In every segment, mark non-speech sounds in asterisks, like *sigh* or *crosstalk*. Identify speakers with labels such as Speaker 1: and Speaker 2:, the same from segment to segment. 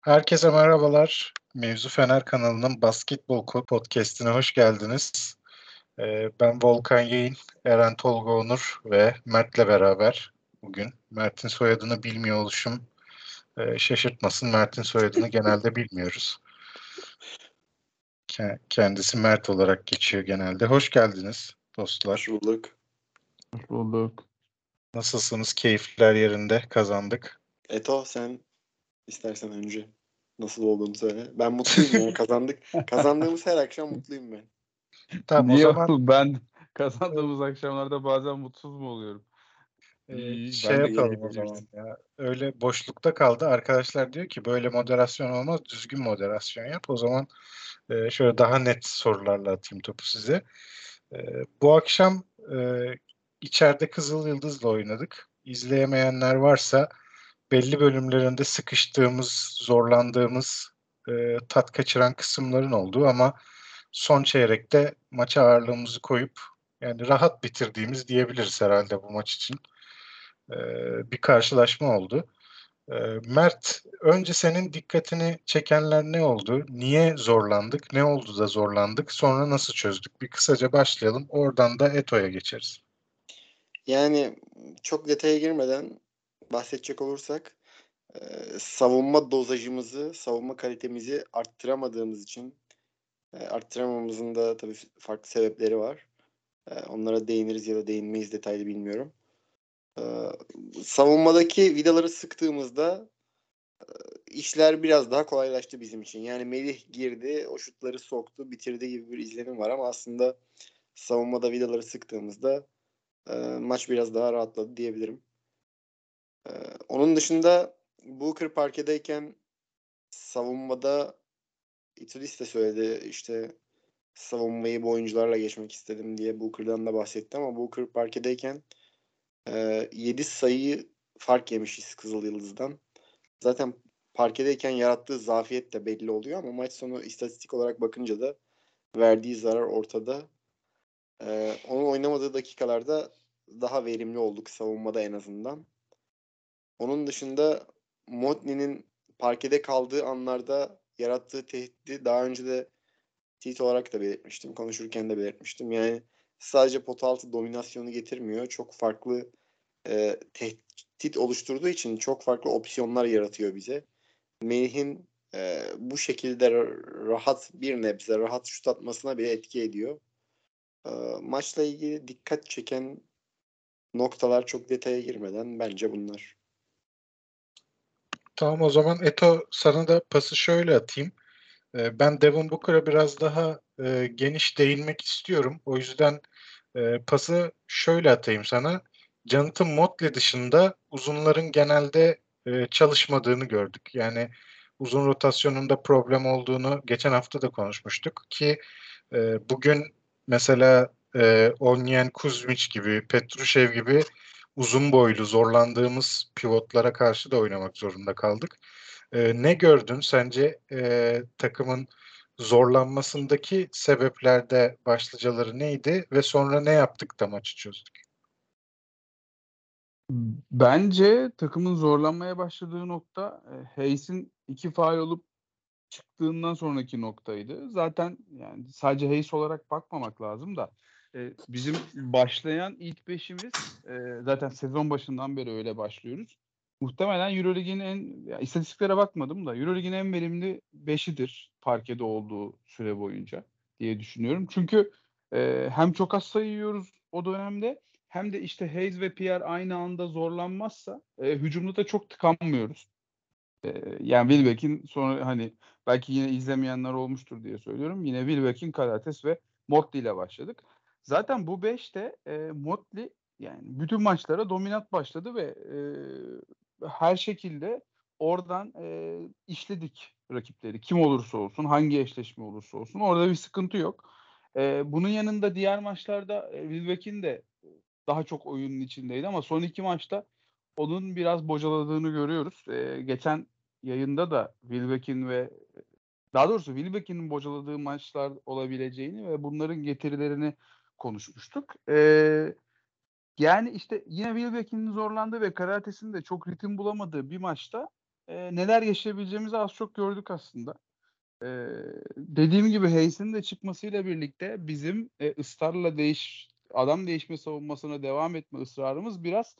Speaker 1: Herkese merhabalar. Mevzu Fener kanalının Basketbol Podcast'ine hoş geldiniz. Ee, ben Volkan Yayın, Eren Tolga Onur ve Mert'le beraber bugün. Mert'in soyadını bilmiyor oluşum e, şaşırtmasın. Mert'in soyadını *laughs* genelde bilmiyoruz. Kendisi Mert olarak geçiyor genelde. Hoş geldiniz dostlar.
Speaker 2: Hoş bulduk.
Speaker 3: Hoş bulduk.
Speaker 1: Nasılsınız? Keyifler yerinde. Kazandık.
Speaker 2: Eto sen istersen önce nasıl olduğunu söyle. Ben mutluyum ya kazandık. *laughs* Kazandığımız her akşam mutluyum ben.
Speaker 3: Tamam Niye o zaman ben kazandığımız akşamlarda bazen mutsuz mu oluyorum?
Speaker 1: Ee, şey yapalım o zaman ya. Öyle boşlukta kaldı. Arkadaşlar diyor ki böyle moderasyon olmaz. Düzgün moderasyon yap. O zaman e, şöyle daha net sorularla atayım topu size. E, bu akşam e, içeride Kızıl Yıldız'la oynadık. İzleyemeyenler varsa belli bölümlerinde sıkıştığımız, zorlandığımız, e, tat kaçıran kısımların olduğu ama son çeyrekte maça ağırlığımızı koyup yani rahat bitirdiğimiz diyebiliriz herhalde bu maç için. E, bir karşılaşma oldu. E, Mert, önce senin dikkatini çekenler ne oldu? Niye zorlandık? Ne oldu da zorlandık? Sonra nasıl çözdük? Bir kısaca başlayalım. Oradan da Eto'ya geçeriz.
Speaker 2: Yani çok detaya girmeden bahsedecek olursak savunma dozajımızı, savunma kalitemizi arttıramadığımız için arttıramamızın da tabii farklı sebepleri var. Onlara değiniriz ya da değinmeyiz detaylı bilmiyorum. Savunmadaki vidaları sıktığımızda işler biraz daha kolaylaştı bizim için. Yani Melih girdi, o şutları soktu, bitirdi gibi bir izlenim var ama aslında savunmada vidaları sıktığımızda maç biraz daha rahatladı diyebilirim. Ee, onun dışında Booker parkedeyken savunmada Ituris de söyledi işte savunmayı bu oyuncularla geçmek istedim diye Booker'dan da bahsetti ama Booker parkedeyken e, 7 sayı fark yemişiz Kızıl Yıldız'dan. Zaten parkedeyken yarattığı zafiyet de belli oluyor ama maç sonu istatistik olarak bakınca da verdiği zarar ortada. Ee, onun oynamadığı dakikalarda daha verimli olduk savunmada en azından. Onun dışında Motni'nin parkede kaldığı anlarda yarattığı tehdidi daha önce de tehdit olarak da belirtmiştim. Konuşurken de belirtmiştim. Yani sadece pot altı dominasyonu getirmiyor. Çok farklı e, tehdit oluşturduğu için çok farklı opsiyonlar yaratıyor bize. Melih'in e, bu şekilde rahat bir nebze rahat şut atmasına bile etki ediyor. E, maçla ilgili dikkat çeken noktalar çok detaya girmeden bence bunlar.
Speaker 1: Tamam o zaman Eto sana da pası şöyle atayım. Ee, ben Devon Booker'a biraz daha e, geniş değinmek istiyorum. O yüzden e, pası şöyle atayım sana. Jonathan Motley dışında uzunların genelde e, çalışmadığını gördük. Yani uzun rotasyonunda problem olduğunu geçen hafta da konuşmuştuk ki e, bugün mesela e, Onyen Kuzmic gibi, Petrushev gibi uzun boylu zorlandığımız pivotlara karşı da oynamak zorunda kaldık. E, ne gördün sence e, takımın zorlanmasındaki sebeplerde başlıcaları neydi ve sonra ne yaptık da maçı çözdük?
Speaker 3: Bence takımın zorlanmaya başladığı nokta e, Hayes'in iki faal olup çıktığından sonraki noktaydı. Zaten yani sadece Hayes olarak bakmamak lazım da e, bizim başlayan ilk beşimiz e, zaten sezon başından beri öyle başlıyoruz. Muhtemelen Eurolig'in en ya, istatistiklere bakmadım da Eurolig'in en verimli beşidir parkede olduğu süre boyunca diye düşünüyorum. Çünkü e, hem çok az sayı yiyoruz o dönemde hem de işte Hayes ve Pierre aynı anda zorlanmazsa e, hücumda da çok tıkanmıyoruz. E, yani Wilbeck'in sonra hani belki yine izlemeyenler olmuştur diye söylüyorum. Yine Wilbeck'in Karates ve Motley ile başladık. Zaten bu 5'te e, Motley yani bütün maçlara dominant başladı ve e, her şekilde oradan e, işledik rakipleri. Kim olursa olsun, hangi eşleşme olursa olsun orada bir sıkıntı yok. E, bunun yanında diğer maçlarda e, de daha çok oyunun içindeydi ama son iki maçta onun biraz bocaladığını görüyoruz. E, geçen yayında da Wilbeck'in ve daha doğrusu Wilbeck'in bocaladığı maçlar olabileceğini ve bunların getirilerini konuşmuştuk. Ee, yani işte yine Wilbeck'in zorlandığı ve Karates'in de çok ritim bulamadığı bir maçta e, neler yaşayabileceğimizi az çok gördük aslında. E, dediğim gibi Hayes'in de çıkmasıyla birlikte bizim e, ısrarla değiş adam değişme savunmasına devam etme ısrarımız biraz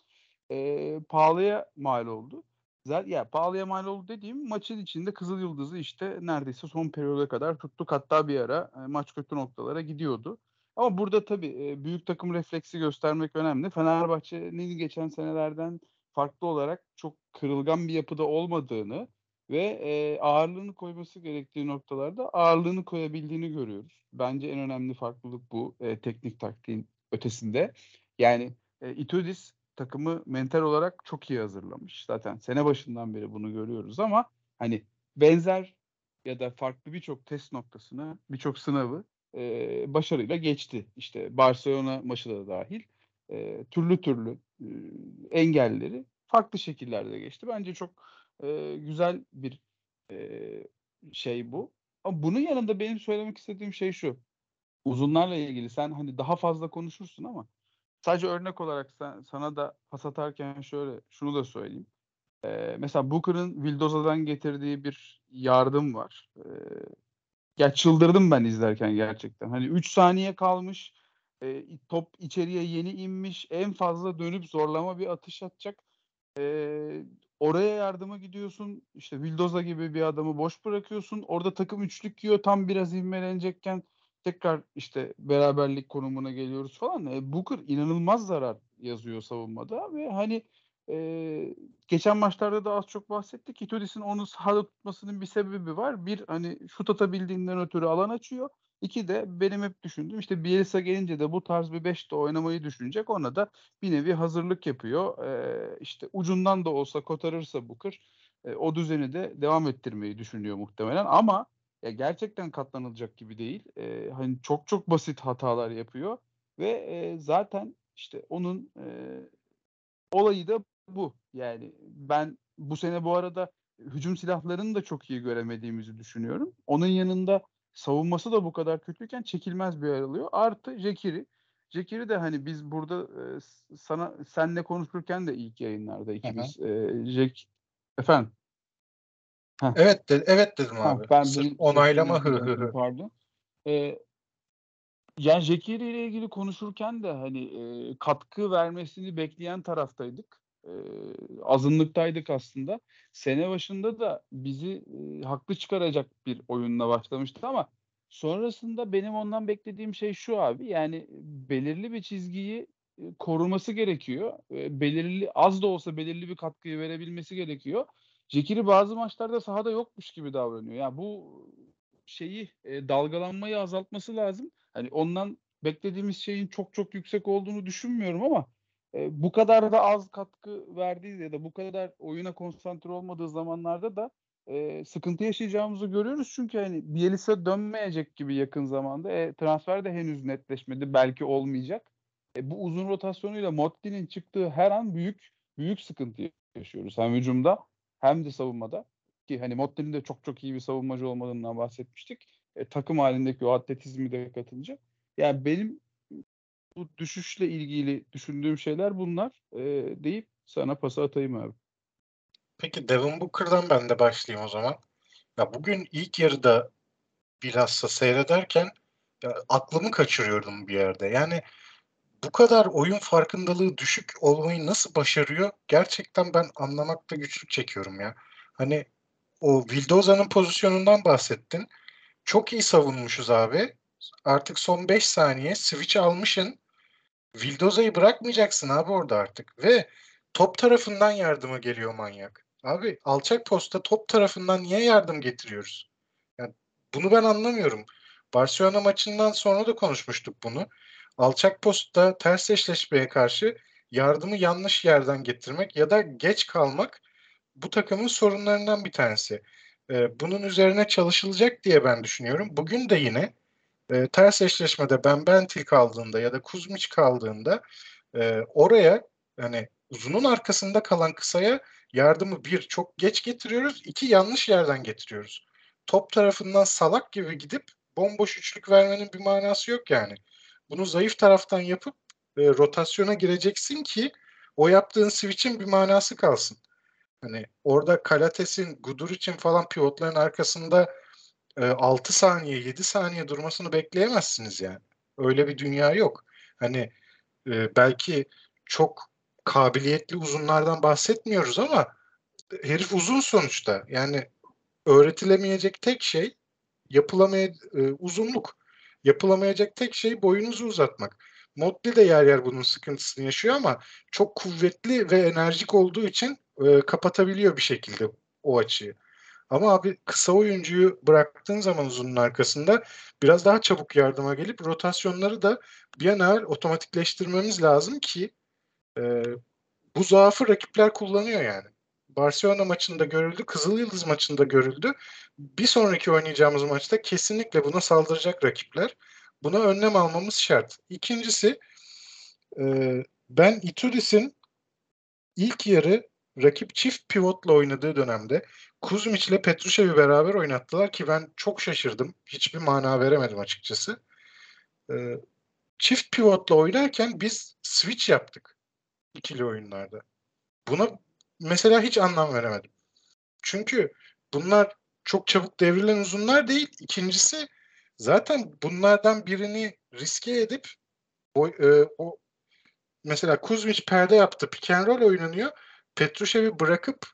Speaker 3: e, pahalıya mal oldu. Zaten ya pahalıya mal oldu dediğim maçın içinde Kızıl Yıldız'ı işte neredeyse son periyoda kadar tuttuk. Hatta bir ara e, maç kötü noktalara gidiyordu. Ama burada tabii büyük takım refleksi göstermek önemli. Fenerbahçe'nin geçen senelerden farklı olarak çok kırılgan bir yapıda olmadığını ve ağırlığını koyması gerektiği noktalarda ağırlığını koyabildiğini görüyoruz. Bence en önemli farklılık bu teknik taktiğin ötesinde. Yani e, Itudis takımı mental olarak çok iyi hazırlamış. Zaten sene başından beri bunu görüyoruz ama hani benzer ya da farklı birçok test noktasını, birçok sınavı e, başarıyla geçti. İşte Barcelona maçı da dahil e, türlü türlü e, engelleri farklı şekillerde geçti. Bence çok e, güzel bir e, şey bu. Ama bunun yanında benim söylemek istediğim şey şu. Uzunlarla ilgili sen hani daha fazla konuşursun ama sadece örnek olarak sen, sana da pas atarken şöyle şunu da söyleyeyim. Ee, mesela Booker'ın Vildoza'dan getirdiği bir yardım var. Ee, ya çıldırdım ben izlerken gerçekten. Hani 3 saniye kalmış. E, top içeriye yeni inmiş. En fazla dönüp zorlama bir atış atacak. E, oraya yardıma gidiyorsun. İşte Vildoza gibi bir adamı boş bırakıyorsun. Orada takım üçlük yiyor. Tam biraz ivmelenecekken tekrar işte beraberlik konumuna geliyoruz falan. E, Booker inanılmaz zarar yazıyor savunmada ve hani e, geçen maçlarda da az çok bahsettik. Itudis'in onu sahada tutmasının bir sebebi var. Bir hani şut atabildiğinden ötürü alan açıyor. İki de benim hep düşündüğüm işte Bielsa gelince de bu tarz bir beşte oynamayı düşünecek. Ona da bir nevi hazırlık yapıyor. Ee, işte ucundan da olsa kotarırsa Booker e, o düzeni de devam ettirmeyi düşünüyor muhtemelen. Ama ya gerçekten katlanılacak gibi değil. E, hani çok çok basit hatalar yapıyor ve e, zaten işte onun e, olayı da bu. Yani ben bu sene bu arada hücum silahlarını da çok iyi göremediğimizi düşünüyorum. Onun yanında savunması da bu kadar kötüyken çekilmez bir yer alıyor. Artı Jekiri. Jekiri de hani biz burada e, sana senle konuşurken de ilk yayınlarda ikimiz hı. e, Jack efendim
Speaker 1: Heh. Evet de, evet dedim ha, abi.
Speaker 3: Ben Sırf
Speaker 1: onaylama hı hı hı.
Speaker 3: Pardon. Ee, yani Jekiri ile ilgili konuşurken de hani e, katkı vermesini bekleyen taraftaydık. E, azınlıktaydık aslında. Sene başında da bizi e, haklı çıkaracak bir oyunla başlamıştı ama sonrasında benim ondan beklediğim şey şu abi. Yani belirli bir çizgiyi koruması gerekiyor. E, belirli az da olsa belirli bir katkıyı verebilmesi gerekiyor. Jekiri bazı maçlarda sahada yokmuş gibi davranıyor. Yani bu şeyi e, dalgalanmayı azaltması lazım. Hani ondan beklediğimiz şeyin çok çok yüksek olduğunu düşünmüyorum ama e, bu kadar da az katkı verdiği ya da bu kadar oyuna konsantre olmadığı zamanlarda da e, sıkıntı yaşayacağımızı görüyoruz. Çünkü hani Bielisa dönmeyecek gibi yakın zamanda. E, transfer de henüz netleşmedi. Belki olmayacak. E, bu uzun rotasyonuyla Motti'nin çıktığı her an büyük büyük sıkıntı yaşıyoruz. Hem hücumda hem de savunmada. Ki hani Motti'nin de çok çok iyi bir savunmacı olmadığından bahsetmiştik. E, takım halindeki o atletizmi de katınca. Yani benim bu düşüşle ilgili düşündüğüm şeyler bunlar e, deyip sana pası atayım abi.
Speaker 1: Peki Devin Booker'dan ben de başlayayım o zaman. Ya bugün ilk yarıda bilhassa seyrederken ya aklımı kaçırıyordum bir yerde. Yani bu kadar oyun farkındalığı düşük olmayı nasıl başarıyor? Gerçekten ben anlamakta güçlük çekiyorum ya. Hani o Vildoza'nın pozisyonundan bahsettin. Çok iyi savunmuşuz abi. Artık son 5 saniye switch almışın. Vildoza'yı bırakmayacaksın abi orada artık. Ve top tarafından yardıma geliyor manyak. Abi alçak posta top tarafından niye yardım getiriyoruz? Yani bunu ben anlamıyorum. Barcelona maçından sonra da konuşmuştuk bunu. Alçak postta ters eşleşmeye karşı yardımı yanlış yerden getirmek ya da geç kalmak bu takımın sorunlarından bir tanesi. Ee, bunun üzerine çalışılacak diye ben düşünüyorum. Bugün de yine e, ters eşleşmede Ben Bentil kaldığında ya da Kuzmiç kaldığında e, oraya hani uzunun arkasında kalan kısaya yardımı bir çok geç getiriyoruz, iki yanlış yerden getiriyoruz. Top tarafından salak gibi gidip bomboş üçlük vermenin bir manası yok yani. Bunu zayıf taraftan yapıp e, rotasyona gireceksin ki o yaptığın switch'in bir manası kalsın. Hani orada Kalates'in, Gudur için falan pivotların arkasında e, 6 saniye, 7 saniye durmasını bekleyemezsiniz yani. Öyle bir dünya yok. Hani e, belki çok kabiliyetli uzunlardan bahsetmiyoruz ama herif uzun sonuçta. Yani öğretilemeyecek tek şey yapılamaya e, uzunluk. Yapılamayacak tek şey boyunuzu uzatmak. Motley de yer yer bunun sıkıntısını yaşıyor ama çok kuvvetli ve enerjik olduğu için e, kapatabiliyor bir şekilde o açıyı. Ama abi kısa oyuncuyu bıraktığın zaman uzunun arkasında biraz daha çabuk yardıma gelip rotasyonları da bir an evvel otomatikleştirmemiz lazım ki e, bu zaafı rakipler kullanıyor yani. Barcelona maçında görüldü, Kızıl Yıldız maçında görüldü. Bir sonraki oynayacağımız maçta kesinlikle buna saldıracak rakipler. Buna önlem almamız şart. İkincisi e, ben Ituris'in ilk yarı rakip çift pivotla oynadığı dönemde Kuzmic ile Petrushev'i beraber oynattılar ki ben çok şaşırdım. Hiçbir mana veremedim açıkçası. E, çift pivotla oynarken biz switch yaptık ikili oyunlarda. Buna mesela hiç anlam veremedim. Çünkü bunlar çok çabuk devrilen uzunlar değil. İkincisi zaten bunlardan birini riske edip o, e, o mesela Kuzmic perde yaptı. Pick and roll oynanıyor. Petrushev'i bırakıp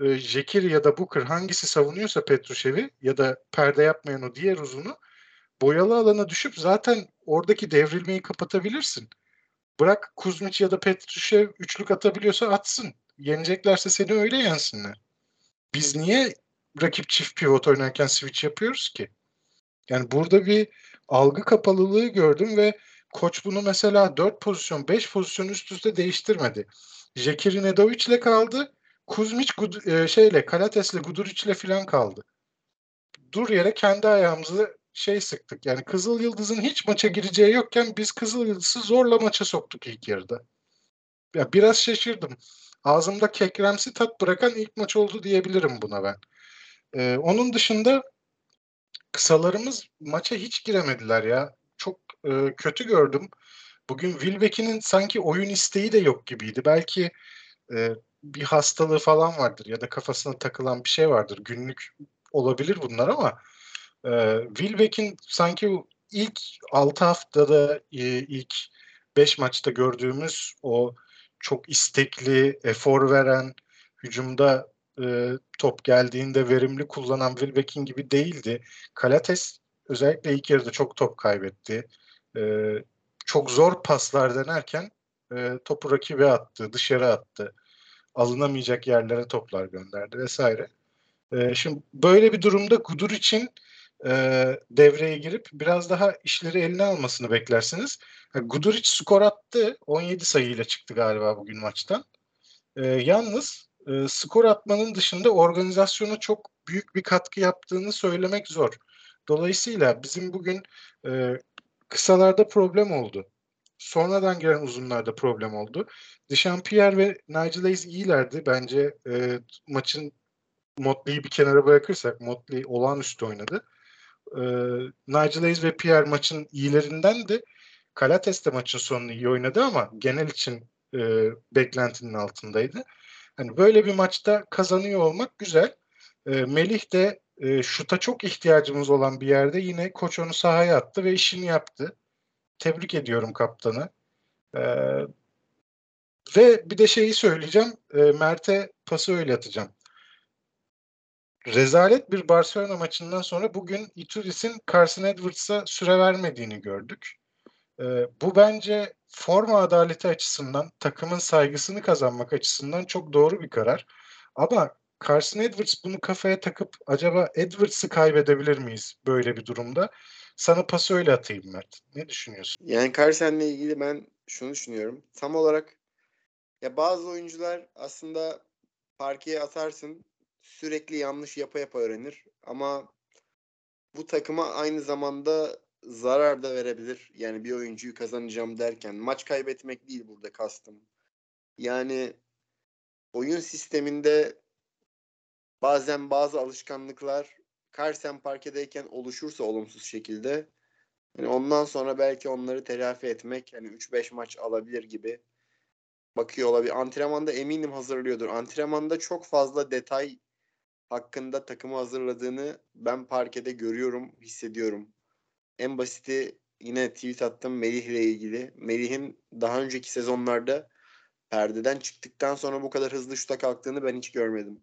Speaker 1: e, Jekir ya da Booker hangisi savunuyorsa Petrushev'i ya da perde yapmayan o diğer uzunu boyalı alana düşüp zaten oradaki devrilmeyi kapatabilirsin. Bırak Kuzmic ya da Petrushev üçlük atabiliyorsa atsın. Yeneceklerse seni öyle yensinler. Biz niye rakip çift pivot oynarken switch yapıyoruz ki? Yani burada bir algı kapalılığı gördüm ve koç bunu mesela 4 pozisyon, 5 pozisyon üst üste değiştirmedi. Jekiri Nedovic ile kaldı. Kuzmic Gud- e, şeyle Kalates'le Guduric'le filan kaldı. Dur yere kendi ayağımızı şey sıktık. Yani Kızıl Yıldız'ın hiç maça gireceği yokken biz Kızıl Yıldız'ı zorla maça soktuk ilk yarıda. Ya biraz şaşırdım. Ağzımda kekremsi tat bırakan ilk maç oldu diyebilirim buna ben. Ee, onun dışında kısalarımız maça hiç giremediler ya. Çok e, kötü gördüm. Bugün Wilbeck'in sanki oyun isteği de yok gibiydi. Belki e, bir hastalığı falan vardır ya da kafasına takılan bir şey vardır. Günlük olabilir bunlar ama e, Wilbeck'in sanki ilk 6 haftada e, ilk 5 maçta gördüğümüz o çok istekli, efor veren, hücumda e, top geldiğinde verimli kullanan Wilbeck'in gibi değildi. Kalates özellikle ilk yarıda çok top kaybetti. E, çok zor paslar denerken e, topu rakibe attı, dışarı attı. Alınamayacak yerlere toplar gönderdi vesaire. E, şimdi böyle bir durumda Gudur için e, devreye girip biraz daha işleri eline almasını beklersiniz. Yani Guduric skor attı. 17 sayıyla çıktı galiba bugün maçtan. E, yalnız e, skor atmanın dışında organizasyona çok büyük bir katkı yaptığını söylemek zor. Dolayısıyla bizim bugün e, kısalarda problem oldu. Sonradan giren uzunlarda problem oldu. Dechampierre ve Nigel Hayes iyilerdi. Bence e, maçın Motley'i bir kenara bırakırsak Motley olağanüstü oynadı. E, Nigel Hayes ve Pierre maçın iyilerinden de Kalates de maçın sonunu iyi oynadı ama genel için e, beklentinin altındaydı. Hani böyle bir maçta kazanıyor olmak güzel. E, Melih de e, şuta çok ihtiyacımız olan bir yerde yine koç onu sahaya attı ve işini yaptı. Tebrik ediyorum kaptanı. E, ve bir de şeyi söyleyeceğim. E, Mert'e pası öyle atacağım. Rezalet bir Barcelona maçından sonra bugün Ituris'in Carson Edwards'a süre vermediğini gördük. E, bu bence forma adaleti açısından, takımın saygısını kazanmak açısından çok doğru bir karar. Ama Carson Edwards bunu kafaya takıp acaba Edwards'ı kaybedebilir miyiz böyle bir durumda? Sana pası öyle atayım Mert. Ne düşünüyorsun?
Speaker 2: Yani Carson'la ilgili ben şunu düşünüyorum. Tam olarak ya bazı oyuncular aslında parkeye atarsın sürekli yanlış yapa yapa öğrenir. Ama bu takıma aynı zamanda zarar da verebilir. Yani bir oyuncuyu kazanacağım derken maç kaybetmek değil burada kastım. Yani oyun sisteminde bazen bazı alışkanlıklar Carson parkedeyken oluşursa olumsuz şekilde yani ondan sonra belki onları telafi etmek hani 3-5 maç alabilir gibi bakıyor olabilir. Antrenmanda eminim hazırlıyordur. Antrenmanda çok fazla detay hakkında takımı hazırladığını ben parkede görüyorum, hissediyorum. En basiti yine tweet attım Melih ile ilgili. Melih'in daha önceki sezonlarda perdeden çıktıktan sonra bu kadar hızlı şuta kalktığını ben hiç görmedim.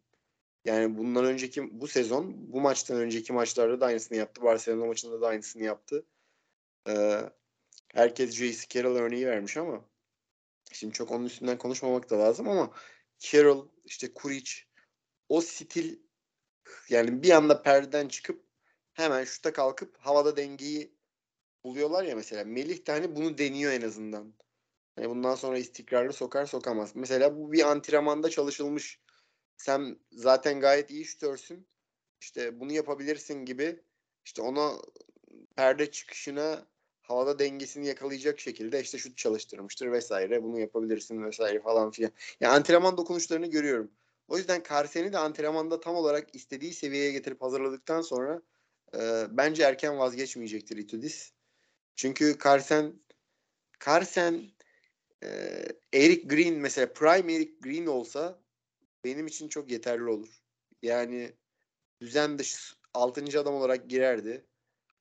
Speaker 2: Yani bundan önceki bu sezon bu maçtan önceki maçlarda da aynısını yaptı. Barcelona maçında da aynısını yaptı. Ee, herkes J.C. Carroll örneği vermiş ama şimdi çok onun üstünden konuşmamak da lazım ama Carroll işte Kuric o stil yani bir anda perdeden çıkıp hemen şuta kalkıp havada dengeyi buluyorlar ya mesela. Melih de hani bunu deniyor en azından. Yani bundan sonra istikrarlı sokar sokamaz. Mesela bu bir antrenmanda çalışılmış. Sen zaten gayet iyi şutörsün. İşte bunu yapabilirsin gibi. İşte ona perde çıkışına havada dengesini yakalayacak şekilde işte şut çalıştırmıştır vesaire. Bunu yapabilirsin vesaire falan filan. Yani antrenman dokunuşlarını görüyorum. O yüzden Carsen'i de antrenmanda tam olarak istediği seviyeye getirip hazırladıktan sonra e, bence erken vazgeçmeyecektir Itudis. Çünkü Carsen Carsen e, Eric Green mesela Prime Eric Green olsa benim için çok yeterli olur. Yani düzen dışı 6. adam olarak girerdi.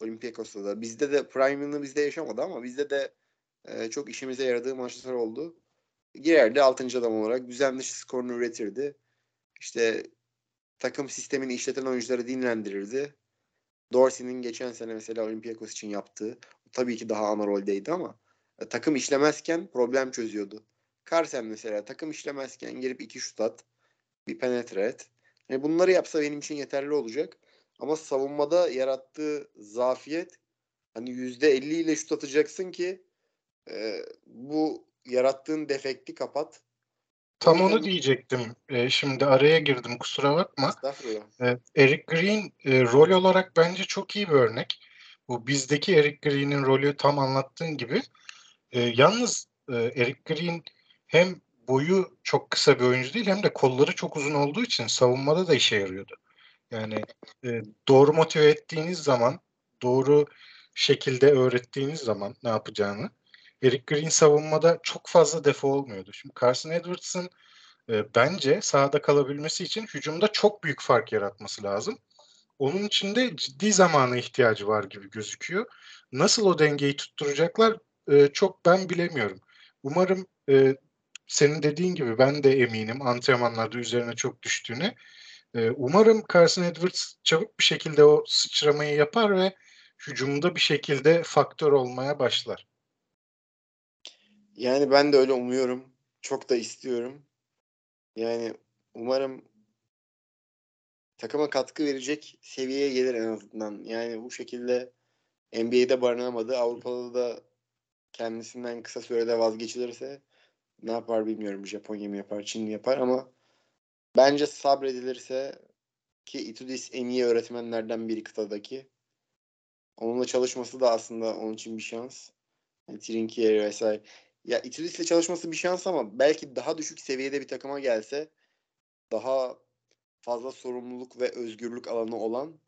Speaker 2: Olympiakos'ta da. Bizde de Prime'ını bizde yaşamadı ama bizde de e, çok işimize yaradığı maçlar oldu. Girerdi 6. adam olarak düzen dışı skorunu üretirdi. İşte takım sistemini işleten oyuncuları dinlendirirdi. Dorsey'nin geçen sene mesela Olympiakos için yaptığı tabii ki daha ana roldeydi ama e, takım işlemezken problem çözüyordu. Carsen mesela takım işlemezken gelip iki şut at, bir penetre et. Yani bunları yapsa benim için yeterli olacak. Ama savunmada yarattığı zafiyet hani yüzde elli ile şut atacaksın ki e, bu yarattığın defekti kapat.
Speaker 1: Tam onu diyecektim. E, şimdi araya girdim kusura bakma. E, Eric Green e, rol olarak bence çok iyi bir örnek. Bu bizdeki Eric Green'in rolü tam anlattığın gibi. E, yalnız e, Eric Green hem boyu çok kısa bir oyuncu değil hem de kolları çok uzun olduğu için savunmada da işe yarıyordu. Yani e, doğru motive ettiğiniz zaman, doğru şekilde öğrettiğiniz zaman ne yapacağını Eric Green savunmada çok fazla defo olmuyordu. Şimdi Carson Edwards'ın e, bence sahada kalabilmesi için hücumda çok büyük fark yaratması lazım. Onun için de ciddi zamana ihtiyacı var gibi gözüküyor. Nasıl o dengeyi tutturacaklar e, çok ben bilemiyorum. Umarım e, senin dediğin gibi ben de eminim antrenmanlarda üzerine çok düştüğüne. E, umarım Carson Edwards çabuk bir şekilde o sıçramayı yapar ve hücumda bir şekilde faktör olmaya başlar.
Speaker 2: Yani ben de öyle umuyorum. Çok da istiyorum. Yani umarım takıma katkı verecek seviyeye gelir en azından. Yani bu şekilde NBA'de barınamadı. Avrupa'da da kendisinden kısa sürede vazgeçilirse ne yapar bilmiyorum. Japonya mı yapar, Çin mi yapar ama bence sabredilirse ki Itudis en iyi öğretmenlerden biri kıtadaki. Onunla çalışması da aslında onun için bir şans. Yani Trinkieri vesaire. Ya Itudis'le çalışması bir şans ama belki daha düşük seviyede bir takıma gelse daha fazla sorumluluk ve özgürlük alanı olan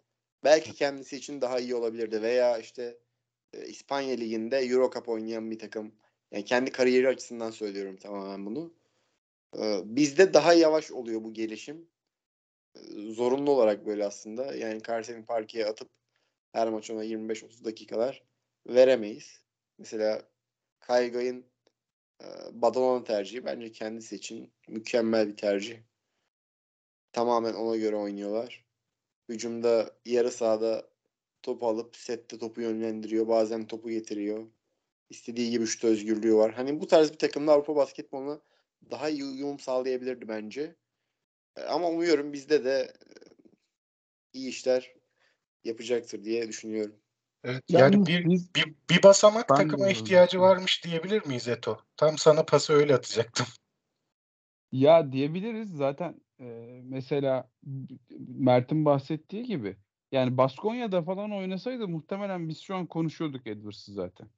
Speaker 2: belki kendisi için daha iyi olabilirdi veya işte e, İspanya liginde Euro Cup oynayan bir takım yani kendi kariyeri açısından söylüyorum tamamen bunu. E, bizde daha yavaş oluyor bu gelişim. E, zorunlu olarak böyle aslında. Yani Carsen'i parkeye atıp her maç ona 25-30 dakikalar veremeyiz. Mesela Kaygay'ın Badalona tercihi bence kendisi için mükemmel bir tercih. Tamamen ona göre oynuyorlar. Hücumda yarı sahada topu alıp sette topu yönlendiriyor. Bazen topu getiriyor. İstediği gibi şut özgürlüğü var. Hani bu tarz bir takımda Avrupa basketboluna daha iyi uyum sağlayabilirdi bence. Ama umuyorum bizde de iyi işler yapacaktır diye düşünüyorum.
Speaker 1: Evet, yani, yani bir, biz, bir, bir basamak takıma ihtiyacı varmış diyebilir miyiz Eto? Tam sana pası öyle atacaktım. *laughs*
Speaker 3: Ya diyebiliriz zaten e, mesela Mert'in bahsettiği gibi yani Baskonya'da falan oynasaydı muhtemelen biz şu an konuşuyorduk Edwards'ı zaten.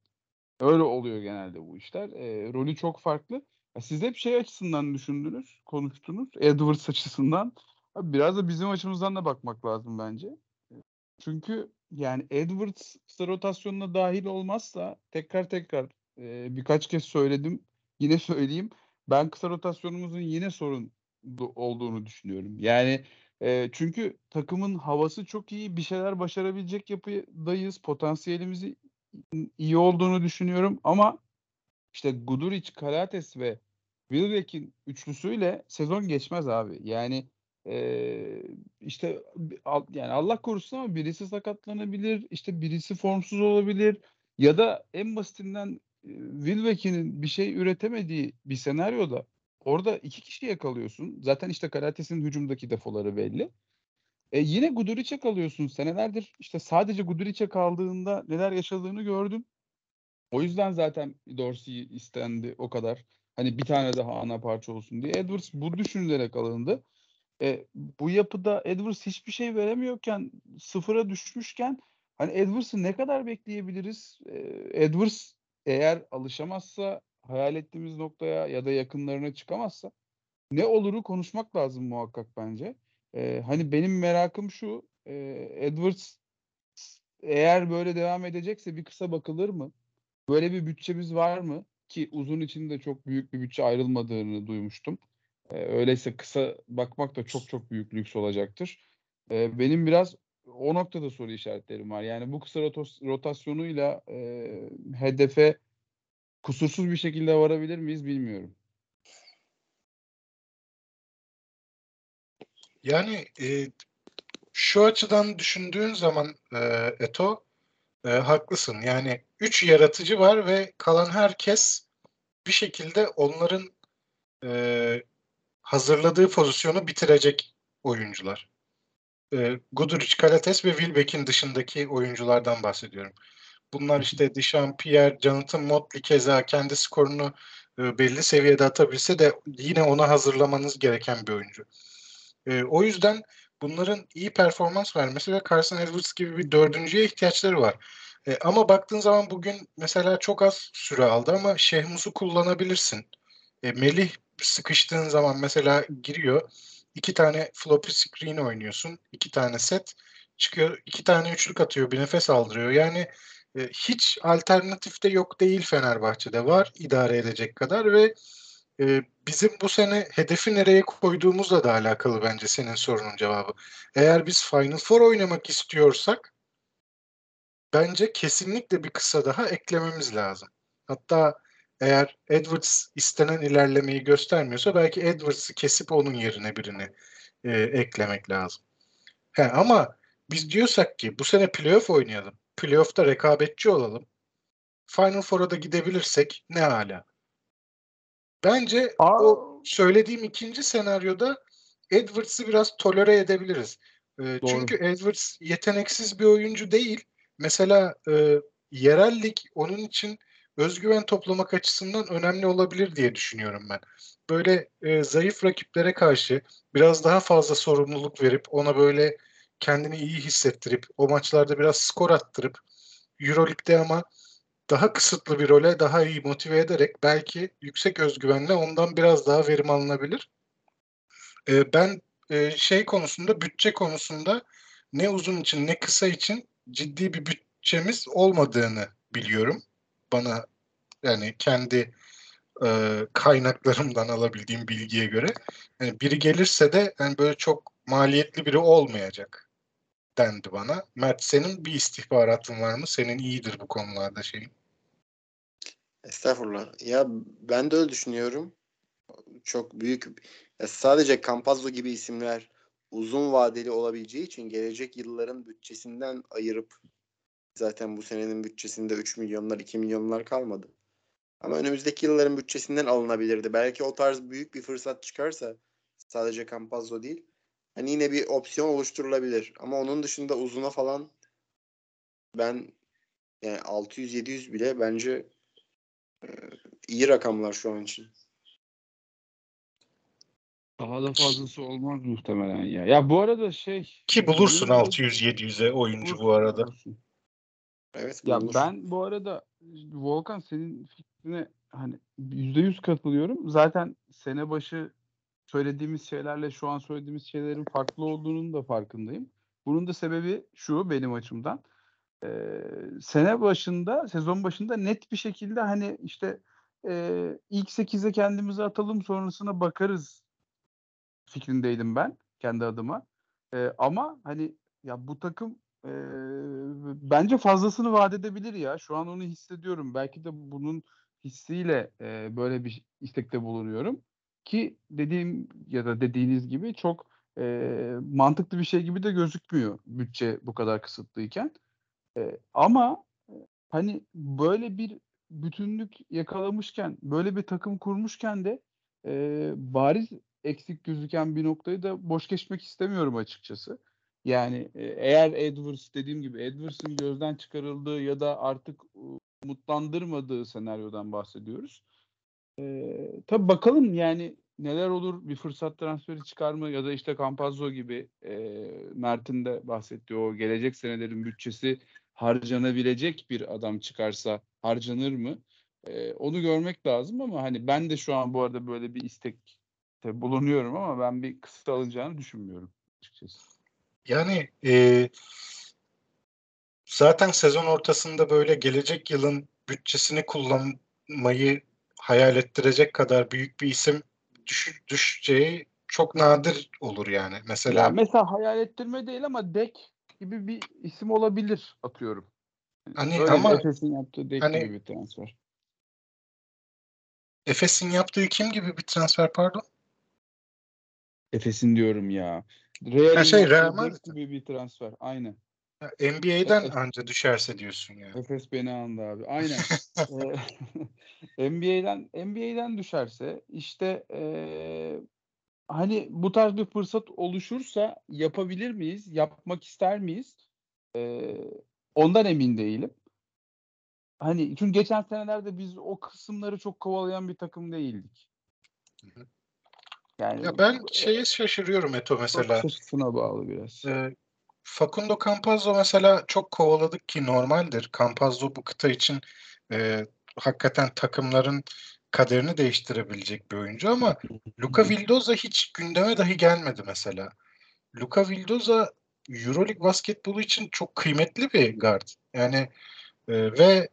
Speaker 3: Öyle oluyor genelde bu işler. E, rolü çok farklı. Ya siz hep şey açısından düşündünüz, konuştunuz. Edwards açısından. Biraz da bizim açımızdan da bakmak lazım bence. Çünkü yani Edwards rotasyonuna dahil olmazsa tekrar tekrar e, birkaç kez söyledim. Yine *laughs* söyleyeyim. ben kısa rotasyonumuzun yine sorun olduğunu düşünüyorum. Yani e, çünkü takımın havası çok iyi. Bir şeyler başarabilecek yapıdayız. Potansiyelimizi iyi olduğunu düşünüyorum ama işte Guduric, Kalates ve Wilbeck'in üçlüsüyle sezon geçmez abi. Yani ee, işte yani Allah korusun ama birisi sakatlanabilir, işte birisi formsuz olabilir ya da en basitinden Wilbeck'in bir şey üretemediği bir senaryoda orada iki kişi yakalıyorsun. Zaten işte Karates'in hücumdaki defoları belli. E yine Guduric'e kalıyorsun. Senelerdir işte sadece Guduric'e kaldığında neler yaşadığını gördün. O yüzden zaten Dorsey istendi o kadar. Hani bir tane daha ana parça olsun diye. Edwards bu düşünülerek alındı. E, bu yapıda Edwards hiçbir şey veremiyorken sıfıra düşmüşken hani Edwards'ı ne kadar bekleyebiliriz? E, Edwards eğer alışamazsa hayal ettiğimiz noktaya ya da yakınlarına çıkamazsa ne oluru konuşmak lazım muhakkak bence. E, hani benim merakım şu e, Edwards eğer böyle devam edecekse bir kısa bakılır mı? Böyle bir bütçemiz var mı? Ki uzun için de çok büyük bir bütçe ayrılmadığını duymuştum. E, öyleyse kısa bakmak da çok çok büyük lüks olacaktır. E, benim biraz o noktada soru işaretlerim var. Yani bu kısa rotasyonuyla e, hedefe kusursuz bir şekilde varabilir miyiz bilmiyorum.
Speaker 1: Yani e, şu açıdan düşündüğün zaman e, Eto e, haklısın. Yani üç yaratıcı var ve kalan herkes bir şekilde onların e, hazırladığı pozisyonu bitirecek oyuncular. E, Guduric, Kalates ve Wilbeck'in dışındaki oyunculardan bahsediyorum. Bunlar işte Dishon, Pierre, Jonathan Motley keza kendi skorunu e, belli seviyede atabilse de yine ona hazırlamanız gereken bir oyuncu. E, o yüzden bunların iyi performans vermesi ve Carson Edwards gibi bir dördüncüye ihtiyaçları var. E, ama baktığın zaman bugün mesela çok az süre aldı ama Şehmus'u kullanabilirsin. E, Melih sıkıştığın zaman mesela giriyor. iki tane floppy screen oynuyorsun. iki tane set çıkıyor. iki tane üçlük atıyor. Bir nefes aldırıyor. Yani e, hiç alternatif de yok değil Fenerbahçe'de. Var idare edecek kadar ve e, bizim bu sene hedefi nereye koyduğumuzla da alakalı bence senin sorunun cevabı. Eğer biz Final Four oynamak istiyorsak bence kesinlikle bir kısa daha eklememiz lazım. Hatta eğer Edwards istenen ilerlemeyi göstermiyorsa belki Edwards'ı kesip onun yerine birini e, eklemek lazım. He, ama biz diyorsak ki bu sene playoff oynayalım. Playoff'ta rekabetçi olalım. Final Four'a da gidebilirsek ne hala. Bence Aa. o söylediğim ikinci senaryoda Edwards'ı biraz tolere edebiliriz. E, çünkü Edwards yeteneksiz bir oyuncu değil. Mesela e, yerel lig onun için özgüven toplamak açısından önemli olabilir diye düşünüyorum ben. Böyle e, zayıf rakiplere karşı biraz daha fazla sorumluluk verip ona böyle kendini iyi hissettirip o maçlarda biraz skor attırıp Euroleague'de ama daha kısıtlı bir role daha iyi motive ederek belki yüksek özgüvenle ondan biraz daha verim alınabilir. E, ben e, şey konusunda bütçe konusunda ne uzun için ne kısa için ciddi bir bütçemiz olmadığını biliyorum bana yani kendi e, kaynaklarımdan alabildiğim bilgiye göre yani biri gelirse de yani böyle çok maliyetli biri olmayacak dendi bana. Mert senin bir istihbaratın var mı? Senin iyidir bu konularda şeyin.
Speaker 2: Estağfurullah. Ya ben de öyle düşünüyorum. Çok büyük ya sadece Campazzo gibi isimler uzun vadeli olabileceği için gelecek yılların bütçesinden ayırıp Zaten bu senenin bütçesinde 3 milyonlar 2 milyonlar kalmadı. Ama önümüzdeki yılların bütçesinden alınabilirdi. Belki o tarz büyük bir fırsat çıkarsa sadece Campazzo değil. Hani yine bir opsiyon oluşturulabilir. Ama onun dışında uzuna falan ben yani 600-700 bile bence e, iyi rakamlar şu an için.
Speaker 3: Daha da fazlası olmaz muhtemelen ya. Ya bu arada şey
Speaker 1: ki bulursun 600-700'e oyuncu bu arada. Bulursun.
Speaker 2: Evet.
Speaker 3: Ya ben bu arada Volkan senin fikrine hani yüzde yüz katılıyorum. Zaten sene başı söylediğimiz şeylerle şu an söylediğimiz şeylerin farklı olduğunun da farkındayım. Bunun da sebebi şu benim açımdan. Ee, sene başında, sezon başında net bir şekilde hani işte e, ilk 8'e kendimizi atalım sonrasına bakarız fikrindeydim ben kendi adıma. E, ama hani ya bu takım bence fazlasını vaat edebilir ya. Şu an onu hissediyorum. Belki de bunun hissiyle e, böyle bir istekte bulunuyorum. Ki dediğim ya da dediğiniz gibi çok e, mantıklı bir şey gibi de gözükmüyor bütçe bu kadar kısıtlıyken. E, ama hani böyle bir bütünlük yakalamışken, böyle bir takım kurmuşken de e, bariz eksik gözüken bir noktayı da boş geçmek istemiyorum açıkçası. Yani e, eğer Edwards dediğim gibi Edwards'ın gözden çıkarıldığı ya da artık umutlandırmadığı senaryodan bahsediyoruz. E, tabii bakalım yani neler olur bir fırsat transferi çıkar mı ya da işte Campazzo gibi e, Mert'in de bahsettiği o gelecek senelerin bütçesi harcanabilecek bir adam çıkarsa harcanır mı? E, onu görmek lazım ama hani ben de şu an bu arada böyle bir istek bulunuyorum ama ben bir kısıt alacağını düşünmüyorum açıkçası.
Speaker 1: Yani e, zaten sezon ortasında böyle gelecek yılın bütçesini kullanmayı hayal ettirecek kadar büyük bir isim düş, düşeceği çok nadir olur yani. Mesela
Speaker 3: ya mesela hayal ettirme değil ama Dek gibi bir isim olabilir atıyorum.
Speaker 1: Hani Öyle ama
Speaker 3: Efes'in yaptığı Dek hani, gibi bir transfer.
Speaker 1: Efes'in yaptığı kim gibi bir transfer pardon?
Speaker 3: Efes'in diyorum ya. Real'in
Speaker 1: şey, Real Madrid
Speaker 3: gibi bir transfer. Aynen.
Speaker 1: NBA'den Efes, anca düşerse diyorsun ya. Yani.
Speaker 3: Efes beni andı abi. Aynen. *laughs* *laughs* NBA'den NBA'den düşerse işte ee, hani bu tarz bir fırsat oluşursa yapabilir miyiz? Yapmak ister miyiz? E, ondan emin değilim. Hani çünkü geçen senelerde biz o kısımları çok kovalayan bir takım değildik.
Speaker 1: Hı hı. Yani ya ben şeye şaşırıyorum Eto mesela.
Speaker 3: Bakış bağlı biraz.
Speaker 1: E, Facundo Campazzo mesela çok kovaladık ki normaldir. Campazzo bu kıta için e, hakikaten takımların kaderini değiştirebilecek bir oyuncu ama Luka *laughs* Vildoza hiç gündeme dahi gelmedi mesela. Luka Vildoza Euroleague basketbolu için çok kıymetli bir guard. Yani e, ve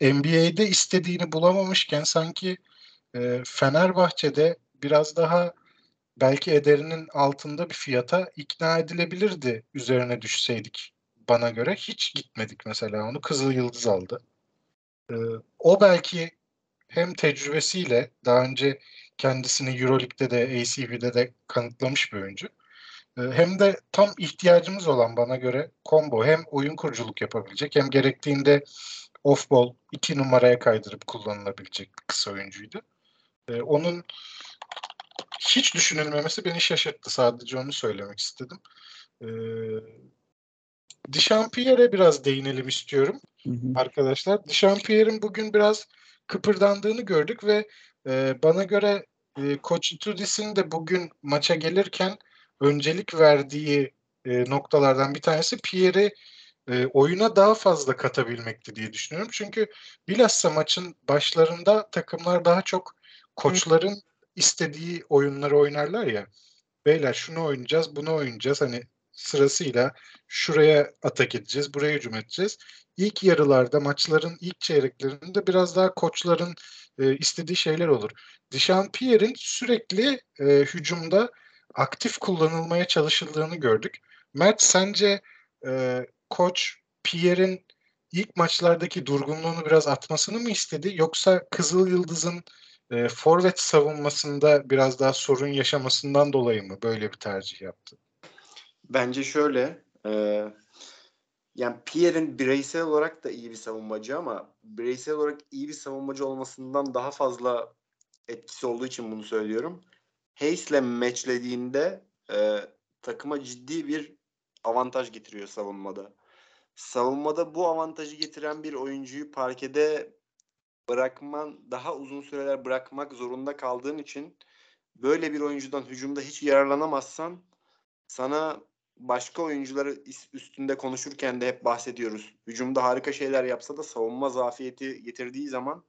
Speaker 1: NBA'de istediğini bulamamışken sanki e, Fenerbahçe'de biraz daha belki ederinin altında bir fiyata ikna edilebilirdi üzerine düşseydik bana göre. Hiç gitmedik mesela onu. Kızıl Yıldız aldı. Ee, o belki hem tecrübesiyle daha önce kendisini Euroleague'de de ACB'de de kanıtlamış bir oyuncu. Ee, hem de tam ihtiyacımız olan bana göre combo hem oyun kuruculuk yapabilecek hem gerektiğinde off ball iki numaraya kaydırıp kullanılabilecek bir kısa oyuncuydu. Ee, onun hiç düşünülmemesi beni şaşırttı. Sadece onu söylemek istedim. Ee, Dişampierre'e biraz değinelim istiyorum hı hı. arkadaşlar. Dişampierre'in bugün biraz kıpırdandığını gördük ve e, bana göre e, Koç Itudis'in de bugün maça gelirken öncelik verdiği e, noktalardan bir tanesi Pierre'i e, oyuna daha fazla katabilmekti diye düşünüyorum. Çünkü bilhassa maçın başlarında takımlar daha çok koçların istediği oyunları oynarlar ya. Beyler şunu oynayacağız, bunu oynayacağız. Hani sırasıyla şuraya atak edeceğiz, buraya hücum edeceğiz. İlk yarılarda, maçların ilk çeyreklerinde biraz daha koçların e, istediği şeyler olur. Dişampierre'in sürekli e, hücumda aktif kullanılmaya çalışıldığını gördük. Mert sence e, koç Pierre'in ilk maçlardaki durgunluğunu biraz atmasını mı istedi yoksa Kızıl Yıldız'ın e, forvet savunmasında biraz daha sorun yaşamasından dolayı mı böyle bir tercih yaptı?
Speaker 2: Bence şöyle e, yani Pierre'in bireysel olarak da iyi bir savunmacı ama bireysel olarak iyi bir savunmacı olmasından daha fazla etkisi olduğu için bunu söylüyorum. Hayes'le matchlediğinde e, takıma ciddi bir avantaj getiriyor savunmada. Savunmada bu avantajı getiren bir oyuncuyu parkede bırakman daha uzun süreler bırakmak zorunda kaldığın için böyle bir oyuncudan hücumda hiç yararlanamazsan sana başka oyuncuları üstünde konuşurken de hep bahsediyoruz. Hücumda harika şeyler yapsa da savunma zafiyeti getirdiği zaman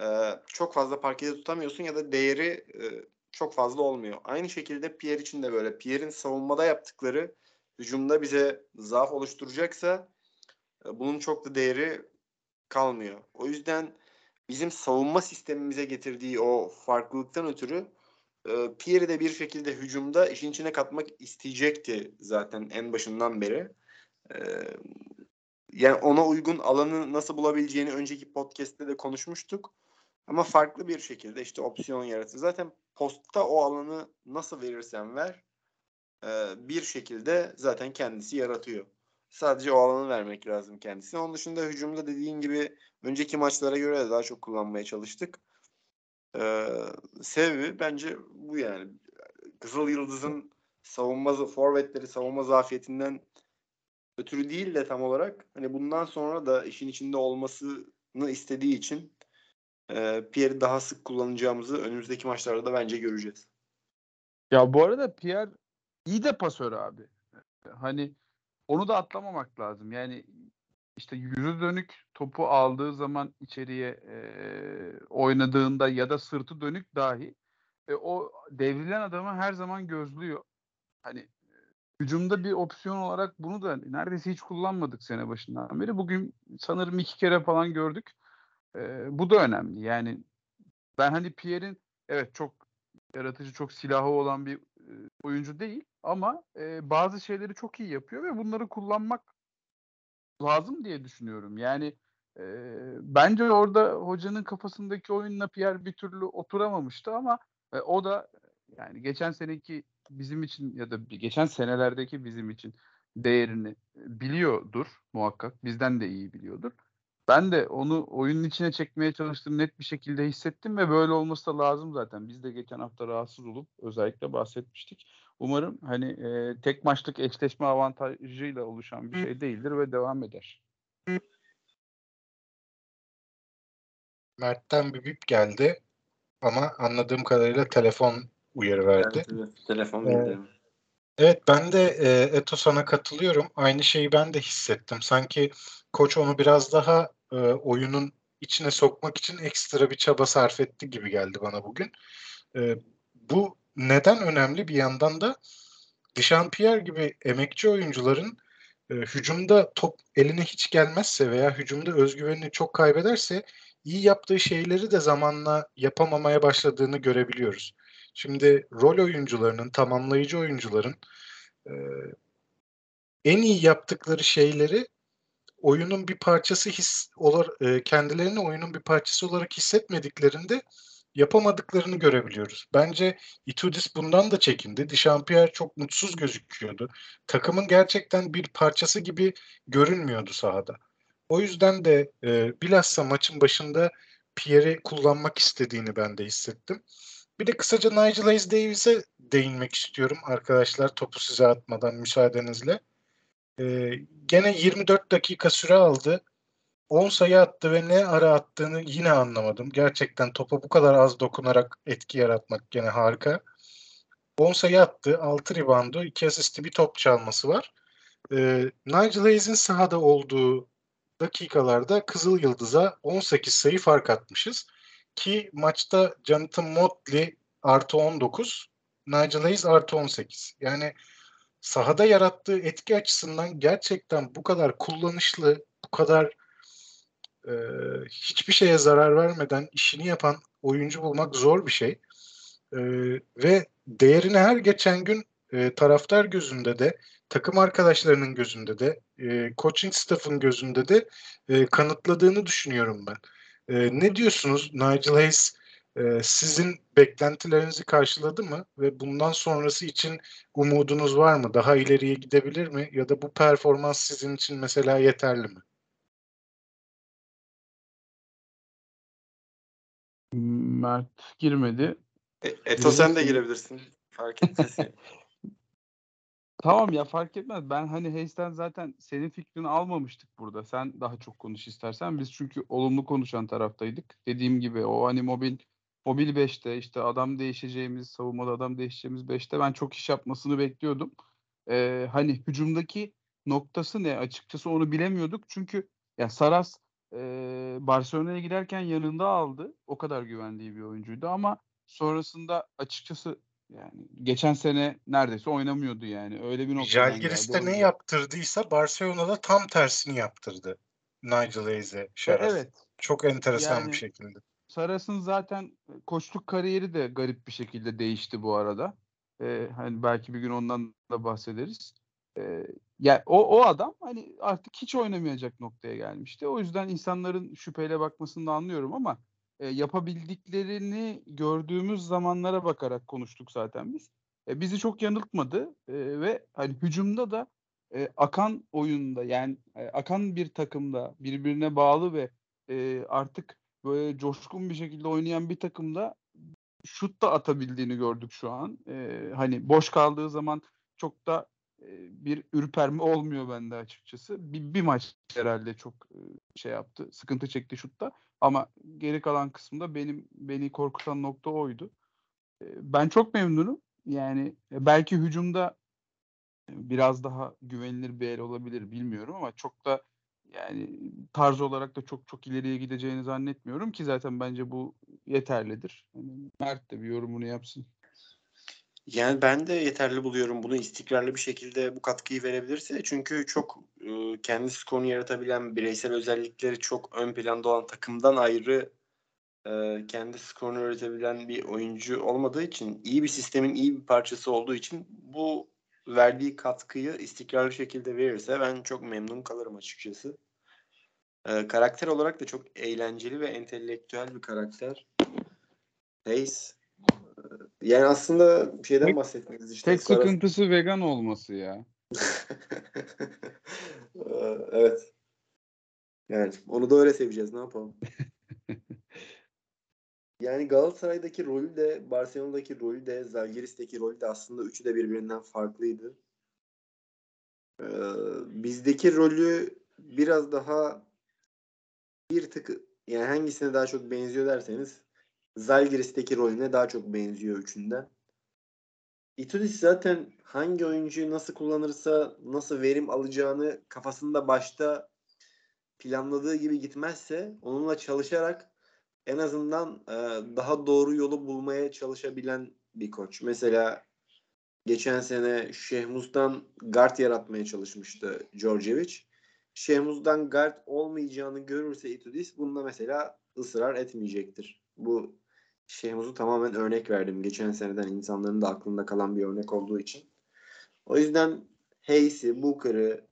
Speaker 2: e, çok fazla parkede tutamıyorsun ya da değeri e, çok fazla olmuyor. Aynı şekilde Pierre için de böyle. Pierre'in savunmada yaptıkları hücumda bize zaaf oluşturacaksa e, bunun çok da değeri kalmıyor. O yüzden bizim savunma sistemimize getirdiği o farklılıktan ötürü e, Pierre'i de bir şekilde hücumda işin içine katmak isteyecekti zaten en başından beri. E, yani ona uygun alanı nasıl bulabileceğini önceki podcast'te de konuşmuştuk. Ama farklı bir şekilde işte opsiyon yaratır. Zaten postta o alanı nasıl verirsen ver bir şekilde zaten kendisi yaratıyor. Sadece o alanı vermek lazım kendisine. Onun dışında hücumda dediğin gibi önceki maçlara göre de daha çok kullanmaya çalıştık. Ee, sebebi bence bu yani. Kızıl Yıldız'ın savunma forvetleri savunma zafiyetinden ötürü değil de tam olarak hani bundan sonra da işin içinde olmasını istediği için e, Pierre'i daha sık kullanacağımızı önümüzdeki maçlarda da bence göreceğiz.
Speaker 3: Ya bu arada Pierre iyi de pasör abi. Hani onu da atlamamak lazım. Yani işte yüzü dönük topu aldığı zaman içeriye e, oynadığında ya da sırtı dönük dahi e, o devrilen adamı her zaman gözlüyor. Hani hücumda bir opsiyon olarak bunu da neredeyse hiç kullanmadık sene başından beri. Bugün sanırım iki kere falan gördük. E, bu da önemli. Yani ben hani Pierre'in evet çok yaratıcı, çok silahı olan bir oyuncu değil ama e, bazı şeyleri çok iyi yapıyor ve bunları kullanmak lazım diye düşünüyorum. Yani e, bence orada hocanın kafasındaki oyunla Pierre bir türlü oturamamıştı ama e, o da yani geçen seneki bizim için ya da geçen senelerdeki bizim için değerini biliyordur muhakkak. Bizden de iyi biliyordur. Ben de onu oyunun içine çekmeye çalıştığım net bir şekilde hissettim ve böyle olması da lazım zaten. Biz de geçen hafta rahatsız olup özellikle bahsetmiştik. Umarım hani e, tek maçlık eşleşme avantajıyla oluşan bir şey değildir ve devam eder.
Speaker 1: Mert'ten bir bip geldi ama anladığım kadarıyla telefon uyarı verdi.
Speaker 2: Evet, evet telefon ee,
Speaker 1: Evet ben de e, Eto sana katılıyorum. Aynı şeyi ben de hissettim. Sanki koç onu biraz daha e, oyunun içine sokmak için ekstra bir çaba sarf etti gibi geldi bana bugün. E, bu neden önemli bir yandan da Dişampierre gibi emekçi oyuncuların e, hücumda top eline hiç gelmezse veya hücumda özgüvenini çok kaybederse iyi yaptığı şeyleri de zamanla yapamamaya başladığını görebiliyoruz. Şimdi rol oyuncularının, tamamlayıcı oyuncuların e, en iyi yaptıkları şeyleri oyunun bir parçası his olarak e, kendilerini oyunun bir parçası olarak hissetmediklerinde yapamadıklarını görebiliyoruz. Bence Itudis bundan da çekindi. Dişampier çok mutsuz gözüküyordu. Takımın gerçekten bir parçası gibi görünmüyordu sahada. O yüzden de e, bilhassa maçın başında Pierre'i kullanmak istediğini ben de hissettim. Bir de kısaca Nigel Hayes Davis'e değinmek istiyorum arkadaşlar topu size atmadan müsaadenizle. Ee, gene 24 dakika süre aldı. 10 sayı attı ve ne ara attığını yine anlamadım. Gerçekten topa bu kadar az dokunarak etki yaratmak gene harika. 10 sayı attı, 6 reboundu, 2 asisti, bir top çalması var. Ee, Nigel Hayes'in sahada olduğu dakikalarda Kızıl Yıldız'a 18 sayı fark atmışız. Ki maçta Jonathan Motley artı 19, Nigel Hayes artı 18. Yani sahada yarattığı etki açısından gerçekten bu kadar kullanışlı, bu kadar e, hiçbir şeye zarar vermeden işini yapan oyuncu bulmak zor bir şey. E, ve değerini her geçen gün e, taraftar gözünde de, takım arkadaşlarının gözünde de, e, coaching staff'ın gözünde de e, kanıtladığını düşünüyorum ben. E, ne diyorsunuz? Nigel Hayes e, sizin beklentilerinizi karşıladı mı? Ve bundan sonrası için umudunuz var mı? Daha ileriye gidebilir mi? Ya da bu performans sizin için mesela yeterli mi?
Speaker 3: Mert girmedi.
Speaker 2: E, Eto sen de girebilirsin. Fark etmez. *laughs*
Speaker 3: Tamam ya fark etmez. Ben hani Hayes'ten zaten senin fikrini almamıştık burada. Sen daha çok konuş istersen. Biz çünkü olumlu konuşan taraftaydık. Dediğim gibi o hani mobil mobil 5'te işte adam değişeceğimiz, savunmada adam değişeceğimiz 5'te ben çok iş yapmasını bekliyordum. Ee, hani hücumdaki noktası ne açıkçası onu bilemiyorduk. Çünkü ya Saras e, Barcelona'ya giderken yanında aldı. O kadar güvendiği bir oyuncuydu ama sonrasında açıkçası yani geçen sene neredeyse oynamıyordu yani. Öyle bir noktadan
Speaker 1: Jalgiris'te ne yaptırdıysa Barcelona'da tam tersini yaptırdı. Nigel Hayes'e
Speaker 3: Şaras. Evet.
Speaker 1: Çok enteresan
Speaker 3: Yani-
Speaker 1: bir şekilde.
Speaker 3: Saras'ın zaten koçluk kariyeri de garip bir şekilde değişti bu arada. Ee, hani belki bir gün ondan da bahsederiz. Ee, ya o o adam hani artık hiç oynamayacak noktaya gelmişti. O yüzden insanların şüpheyle bakmasını da anlıyorum ama e, yapabildiklerini gördüğümüz zamanlara bakarak konuştuk zaten biz. E, bizi çok yanıltmadı E, ve hani hücumda da e, akan oyunda yani e, akan bir takımda birbirine bağlı ve e, artık böyle coşkun bir şekilde oynayan bir takımda şut da atabildiğini gördük şu an. Ee, hani boş kaldığı zaman çok da e, bir ürperme olmuyor bende açıkçası. Bir, bir maç herhalde çok e, şey yaptı. Sıkıntı çekti şutta. Ama geri kalan kısımda benim beni korkutan nokta oydu. E, ben çok memnunum. Yani e, belki hücumda biraz daha güvenilir bir el olabilir bilmiyorum ama çok da yani tarz olarak da çok çok ileriye gideceğini zannetmiyorum ki zaten bence bu yeterlidir. Yani Mert de bir yorumunu yapsın.
Speaker 2: Yani ben de yeterli buluyorum bunu istikrarlı bir şekilde bu katkıyı verebilirse. Çünkü çok e, kendi skorunu yaratabilen bireysel özellikleri çok ön planda olan takımdan ayrı e, kendi skorunu üretebilen bir oyuncu olmadığı için iyi bir sistemin iyi bir parçası olduğu için bu verdiği katkıyı istikrarlı şekilde verirse ben çok memnun kalırım açıkçası. E, karakter olarak da çok eğlenceli ve entelektüel bir karakter. Hayes yani aslında şeyden
Speaker 3: Tek-
Speaker 2: bahsetmeniz işte.
Speaker 3: Tek
Speaker 2: Sarı-
Speaker 3: sıkıntısı vegan olması ya. *laughs*
Speaker 2: Evet. Yani onu da öyle seveceğiz. Ne yapalım? *laughs* Yani Galatasaray'daki rolü de Barcelona'daki rolü de Zalgiris'teki rolü de aslında üçü de birbirinden farklıydı. Ee, bizdeki rolü biraz daha bir tık yani hangisine daha çok benziyor derseniz Zalgiris'teki rolüne daha çok benziyor üçünden. Itudis zaten hangi oyuncuyu nasıl kullanırsa nasıl verim alacağını kafasında başta planladığı gibi gitmezse onunla çalışarak en azından e, daha doğru yolu bulmaya çalışabilen bir koç. Mesela geçen sene Şehmuz'dan guard yaratmaya çalışmıştı Djordjevic. Şehmuz'dan guard olmayacağını görürse Itudis bunda mesela ısrar etmeyecektir. Bu Şehmuz'u tamamen örnek verdim. Geçen seneden insanların da aklında kalan bir örnek olduğu için. O yüzden Hayes'i, Booker'ı,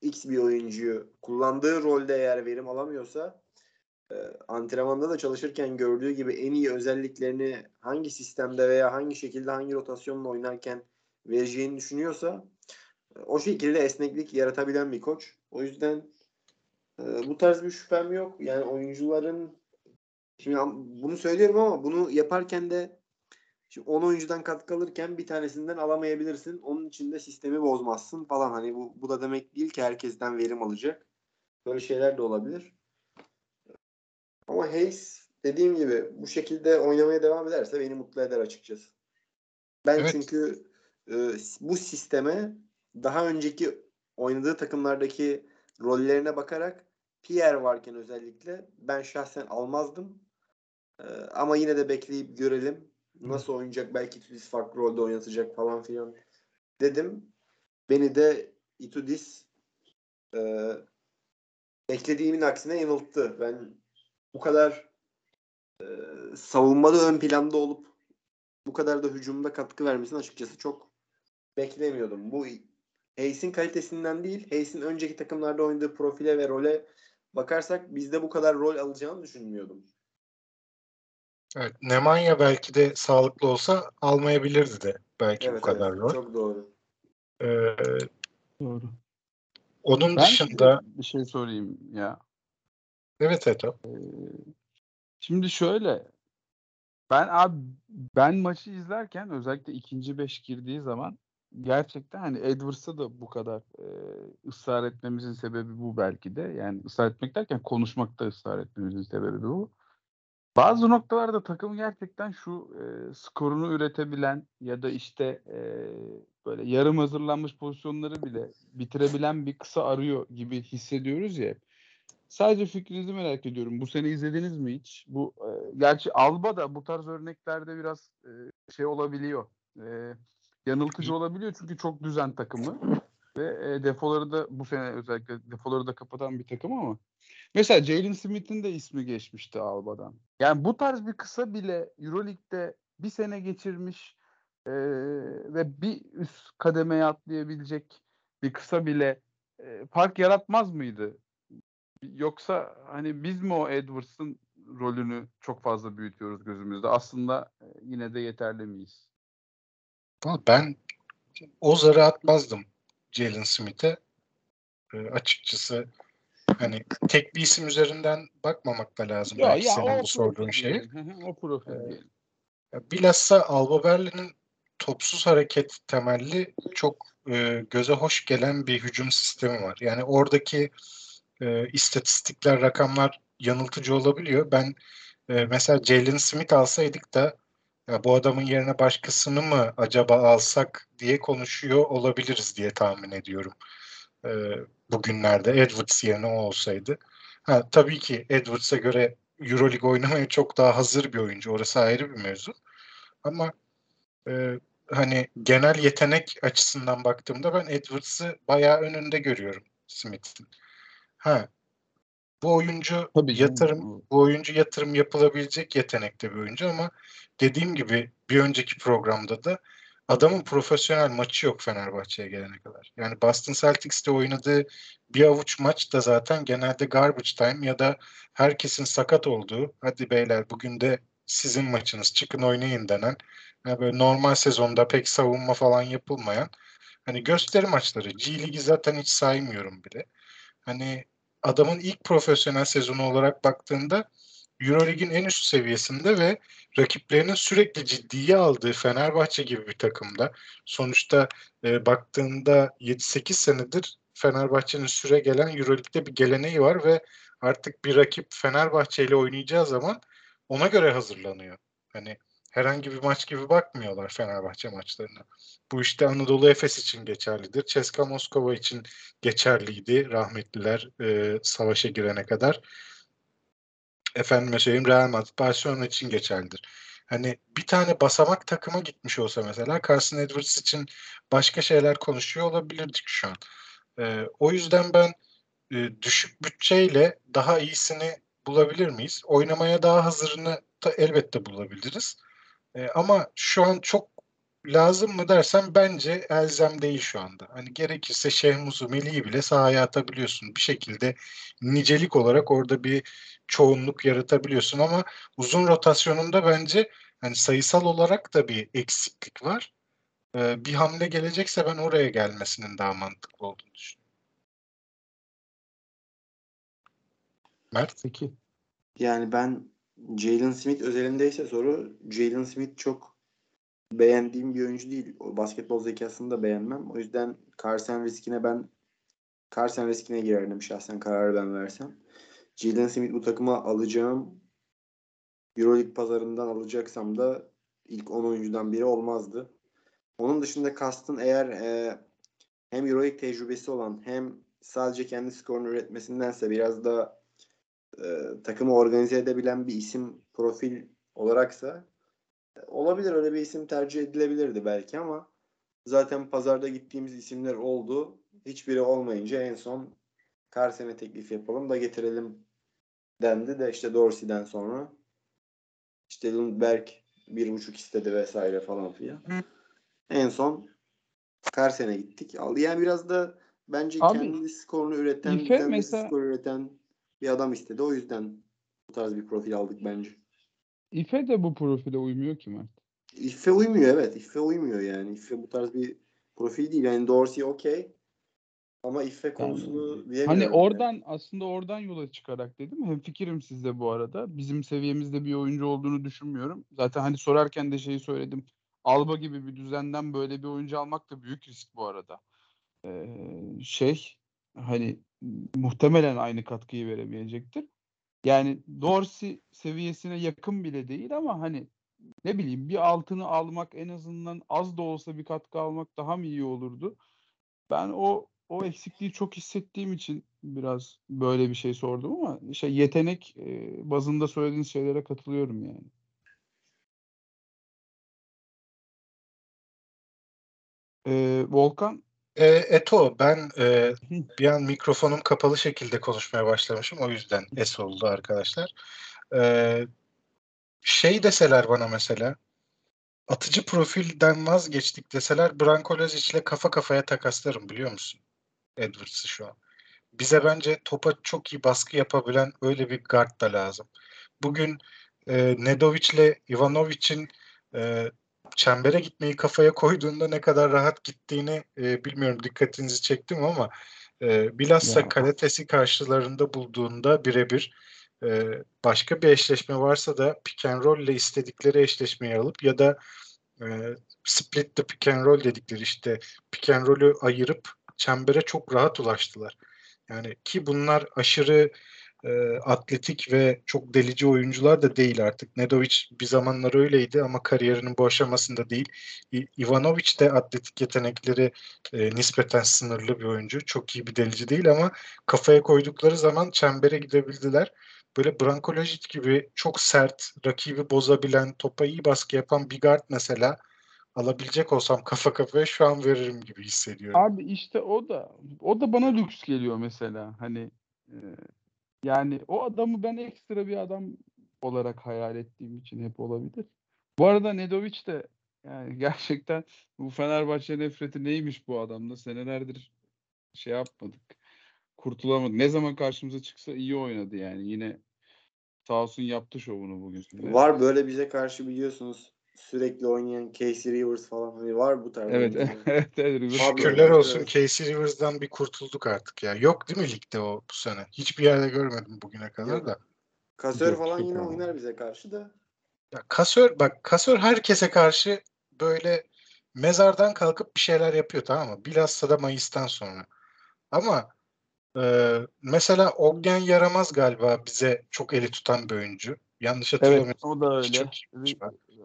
Speaker 2: X bir oyuncuyu kullandığı rolde eğer verim alamıyorsa e, antrenmanda da çalışırken gördüğü gibi en iyi özelliklerini hangi sistemde veya hangi şekilde hangi rotasyonla oynarken vereceğini düşünüyorsa e, o şekilde esneklik yaratabilen bir koç. O yüzden e, bu tarz bir şüphem yok. Yani oyuncuların şimdi bunu söylüyorum ama bunu yaparken de Şimdi 10 oyuncudan katkı alırken bir tanesinden alamayabilirsin. Onun için de sistemi bozmazsın falan. Hani bu, bu da demek değil ki herkesten verim alacak. Böyle şeyler de olabilir. Ama Hayes dediğim gibi bu şekilde oynamaya devam ederse beni mutlu eder açıkçası. Ben
Speaker 1: Evet.
Speaker 2: çünkü e, bu sisteme daha önceki oynadığı takımlardaki rollerine bakarak Pierre varken özellikle ben şahsen almazdım. E, ama yine de bekleyip görelim. Nasıl oynayacak? Belki Itudis farklı rolde oynatacak falan filan dedim. Beni de Itudis e, beklediğimin aksine yanılttı. Ben bu kadar e, savunmada ön planda olup bu kadar da hücumda katkı vermesini açıkçası çok beklemiyordum. Bu Hayes'in kalitesinden değil, Hayes'in önceki takımlarda oynadığı profile ve role bakarsak bizde bu kadar rol alacağını düşünmüyordum.
Speaker 1: Evet, Nemanja belki de sağlıklı olsa almayabilirdi de belki
Speaker 2: Evet,
Speaker 1: bu kadar
Speaker 2: evet
Speaker 1: rol.
Speaker 2: çok doğru.
Speaker 1: Ee,
Speaker 3: Doğru.
Speaker 1: onun
Speaker 3: Ben
Speaker 1: dışında
Speaker 3: bir şey sorayım ya.
Speaker 1: evet Etap.
Speaker 3: Şimdi şöyle ben abi ben maçı izlerken özellikle ikinci beş girdiği zaman gerçekten hani Edwards'a da bu kadar e, ısrar etmemizin sebebi bu belki de. Yani ısrar etmek derken konuşmakta ısrar etmemizin sebebi bu. Bazı noktalarda takım gerçekten şu e, skorunu üretebilen ya da işte e, böyle yarım hazırlanmış pozisyonları bile bitirebilen bir kısa arıyor gibi hissediyoruz ya. Sadece fikrinizi merak ediyorum. Bu sene izlediniz mi hiç? Bu e, gerçi Alba da bu tarz örneklerde biraz e, şey olabiliyor. E, yanıltıcı olabiliyor çünkü çok düzen takımı. *laughs* ve e, defoları da bu sene özellikle defoları da kapatan bir takım ama mesela Jalen Smith'in de ismi geçmişti Alba'dan. Yani bu tarz bir kısa bile EuroLeague'de bir sene geçirmiş e, ve bir üst kademeye atlayabilecek bir kısa bile e, fark yaratmaz mıydı? Yoksa hani biz mi o Edwards'ın rolünü çok fazla büyütüyoruz gözümüzde? Aslında e, yine de yeterli miyiz?
Speaker 1: Ben o zarı atmazdım Jalen Smith'e. E, açıkçası hani tek bir isim üzerinden bakmamak da lazım
Speaker 3: ya,
Speaker 1: belki
Speaker 3: ya,
Speaker 1: senin bu sorduğun şeyi.
Speaker 3: o profil
Speaker 1: ee, Bilhassa Alba Berlin'in topsuz hareket temelli çok e, göze hoş gelen bir hücum sistemi var. Yani oradaki e, istatistikler, rakamlar yanıltıcı olabiliyor. Ben e, mesela Jalen Smith alsaydık da ya bu adamın yerine başkasını mı acaba alsak diye konuşuyor olabiliriz diye tahmin ediyorum. E, bugünlerde Edwards yerine o olsaydı. Ha, tabii ki Edwards'a göre Euroleague oynamaya çok daha hazır bir oyuncu. Orası ayrı bir mevzu. Ama e, hani genel yetenek açısından baktığımda ben Edwards'ı bayağı önünde görüyorum Smith'in. Ha bu oyuncu Tabii yatırım canım. bu oyuncu yatırım yapılabilecek yetenekte bir oyuncu ama dediğim gibi bir önceki programda da adamın profesyonel maçı yok Fenerbahçe'ye gelene kadar. Yani Boston Celtics'te oynadığı bir avuç maç da zaten genelde garbage time ya da herkesin sakat olduğu hadi beyler bugün de sizin maçınız çıkın oynayın denen yani böyle normal sezonda pek savunma falan yapılmayan hani gösteri maçları G Ligi zaten hiç saymıyorum bile. Hani adamın ilk profesyonel sezonu olarak baktığında Eurolig'in en üst seviyesinde ve rakiplerinin sürekli ciddiye aldığı Fenerbahçe gibi bir takımda sonuçta e, baktığında 7-8 senedir Fenerbahçe'nin süre gelen Euroleague'de bir geleneği var ve artık bir rakip Fenerbahçe ile oynayacağı zaman ona göre hazırlanıyor. Hani herhangi bir maç gibi bakmıyorlar Fenerbahçe maçlarına. Bu işte Anadolu Efes için geçerlidir. Ceska Moskova için geçerliydi rahmetliler e, savaşa girene kadar. Efendime söyleyeyim Real Madrid, Barcelona için geçerlidir. Hani bir tane basamak takıma gitmiş olsa mesela Carson Edwards için başka şeyler konuşuyor olabilirdik şu an. E, o yüzden ben e, düşük bütçeyle daha iyisini bulabilir miyiz? Oynamaya daha hazırını da elbette bulabiliriz. E, ama şu an çok lazım mı dersen bence elzem değil şu anda. Hani gerekirse Şehmuz'u, Melih'i bile sahaya atabiliyorsun. Bir şekilde nicelik olarak orada bir çoğunluk yaratabiliyorsun ama uzun rotasyonunda bence hani sayısal olarak da bir eksiklik var. Ee, bir hamle gelecekse ben oraya gelmesinin daha mantıklı olduğunu düşünüyorum. Mert?
Speaker 2: Peki. Yani ben Jalen Smith özelindeyse soru Jalen Smith çok beğendiğim bir oyuncu değil. O basketbol zekasını da beğenmem. O yüzden Carson riskine ben Carson riskine girerdim şahsen kararı ben versem. Jalen Smith bu takıma alacağım Euroleague pazarından alacaksam da ilk 10 oyuncudan biri olmazdı. Onun dışında kastın eğer e, hem Euroleague tecrübesi olan hem sadece kendi skorunu üretmesindense biraz da e, takımı organize edebilen bir isim profil olaraksa e, olabilir öyle bir isim tercih edilebilirdi belki ama zaten pazarda gittiğimiz isimler oldu. Hiçbiri olmayınca en son Karsen'e teklif yapalım da getirelim dendi de işte Dorsey'den sonra işte Lundberg bir buçuk istedi vesaire falan filan. En son Karsen'e gittik. Aldı. Yani biraz da bence Abi, kendi skorunu üreten, kendi mesela, skor üreten bir adam istedi. O yüzden bu tarz bir profil aldık bence.
Speaker 3: İfe de bu profile uymuyor ki Mert.
Speaker 2: İfe uymuyor evet. İfe uymuyor yani. İfe bu tarz bir profil değil. Yani Dorsey okey. Ama İfe konusunu
Speaker 3: yani, Hani oradan yani. aslında oradan yola çıkarak dedim. Hem fikrim sizde bu arada. Bizim seviyemizde bir oyuncu olduğunu düşünmüyorum. Zaten hani sorarken de şeyi söyledim. Alba gibi bir düzenden böyle bir oyuncu almak da büyük risk bu arada. Ee, şey hani muhtemelen aynı katkıyı veremeyecektir. Yani Dorsey seviyesine yakın bile değil ama hani ne bileyim bir altını almak en azından az da olsa bir katkı almak daha mı iyi olurdu? Ben o o eksikliği çok hissettiğim için biraz böyle bir şey sordum ama şey yetenek e, bazında söylediğiniz şeylere katılıyorum yani. Ee, Volkan
Speaker 1: E, Eto ben e, bir an mikrofonum kapalı şekilde konuşmaya başlamışım. O yüzden es oldu arkadaşlar. E, şey deseler bana mesela atıcı profilden vazgeçtik deseler Branko ile kafa kafaya takaslarım biliyor musun? Edwards'ı şu an. Bize bence topa çok iyi baskı yapabilen öyle bir guard da lazım. Bugün e, ile Ivanovic'in e, çembere gitmeyi kafaya koyduğunda ne kadar rahat gittiğini e, bilmiyorum dikkatinizi çektim ama e, bilhassa ya. kalitesi karşılarında bulduğunda birebir e, başka bir eşleşme varsa da pick and roll ile istedikleri eşleşmeyi alıp ya da e, split the pick and roll dedikleri işte pick and roll'ü ayırıp çembere çok rahat ulaştılar. Yani ki bunlar aşırı e, atletik ve çok delici oyuncular da değil artık. Nedovic bir zamanlar öyleydi ama kariyerinin bu aşamasında değil. I- Ivanovic de atletik yetenekleri e, nispeten sınırlı bir oyuncu. Çok iyi bir delici değil ama kafaya koydukları zaman çembere gidebildiler. Böyle Branko gibi çok sert, rakibi bozabilen, topa iyi baskı yapan bir guard mesela alabilecek olsam *laughs* kafa kafaya şu an veririm gibi hissediyorum.
Speaker 3: Abi işte o da o da bana lüks geliyor mesela. Hani e, yani o adamı ben ekstra bir adam olarak hayal ettiğim için hep olabilir. Bu arada Nedovic de yani *laughs* gerçekten bu Fenerbahçe nefreti neymiş bu adamda? Senelerdir şey yapmadık. Kurtulamadık. Ne zaman karşımıza çıksa iyi oynadı yani. Yine sağ olsun yaptı şovunu bugün.
Speaker 2: Var böyle bize karşı biliyorsunuz sürekli oynayan Casey Rivers falan hani var bu tarz.
Speaker 3: Evet, *laughs* evet, evet Rivers.
Speaker 1: Şükürler olsun evet. Casey Rivers'dan bir kurtulduk artık ya. Yok değil mi ligde o bu sene? Hiçbir yerde görmedim bugüne kadar Yok. da.
Speaker 2: Kasör falan yine oynar bize karşı da.
Speaker 1: Ya Kasör bak Kasör herkese karşı böyle mezardan kalkıp bir şeyler yapıyor tamam mı? Bilhassa da Mayıs'tan sonra. Ama e, mesela Ogden Yaramaz galiba bize çok eli tutan bir oyuncu. Yanlış hatırlamıyorum.
Speaker 3: Evet o da öyle. Çok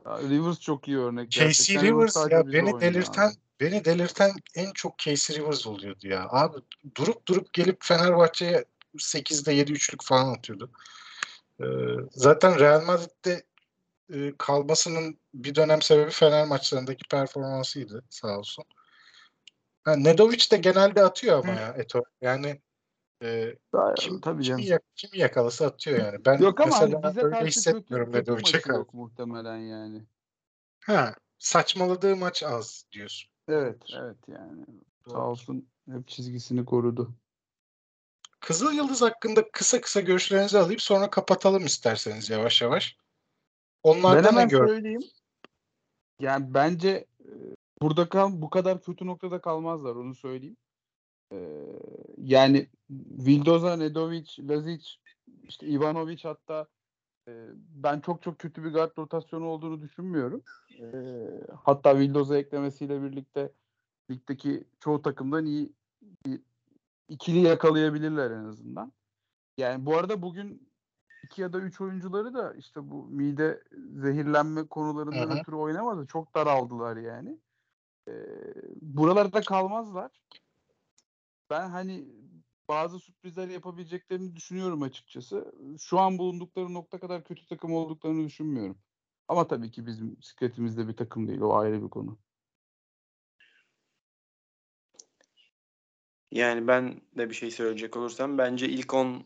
Speaker 3: Rivers çok iyi örnek.
Speaker 1: Casey Rivers ya beni delirten abi. beni delirten en çok Casey Rivers oluyordu ya. Abi durup durup gelip Fenerbahçe'ye 8'de 7 üçlük falan atıyordu. Ee, zaten Real Madrid'de e, kalmasının bir dönem sebebi Fener maçlarındaki performansıydı sağ olsun. Ha, Nedovic de genelde atıyor ama Hı. ya Eto. Yani e, kim, tabii kimi, yak, kimi yakalasa atıyor yani. Ben
Speaker 3: Yok ama mesela hani bize öyle hissetmiyorum Nedovic'e karşı. Muhtemelen yani.
Speaker 1: Ha, saçmaladığı maç az diyorsun.
Speaker 3: Evet, evet yani. Doğru. Sağ olsun hep çizgisini korudu.
Speaker 1: Kızıl Yıldız hakkında kısa kısa görüşlerinizi alayım sonra kapatalım isterseniz yavaş yavaş.
Speaker 3: Onlardan ben hemen gör- söyleyeyim. Yani bence burada kal bu kadar kötü noktada kalmazlar onu söyleyeyim. Ee, yani Vildoza, Nedovic, Lazic, işte Ivanovic hatta e, ben çok çok kötü bir guard rotasyonu olduğunu düşünmüyorum. E, hatta Vildoza eklemesiyle birlikte ligdeki çoğu takımdan iyi bir ikili yakalayabilirler en azından. Yani bu arada bugün iki ya da üç oyuncuları da işte bu mide zehirlenme konularından Hı-hı. ötürü oynamadı. Çok daraldılar yani. Ee, buralarda kalmazlar ben hani bazı sürprizler yapabileceklerini düşünüyorum açıkçası. Şu an bulundukları nokta kadar kötü takım olduklarını düşünmüyorum. Ama tabii ki bizim sikletimizde bir takım değil. O ayrı bir konu.
Speaker 2: Yani ben de bir şey söyleyecek olursam bence ilk 10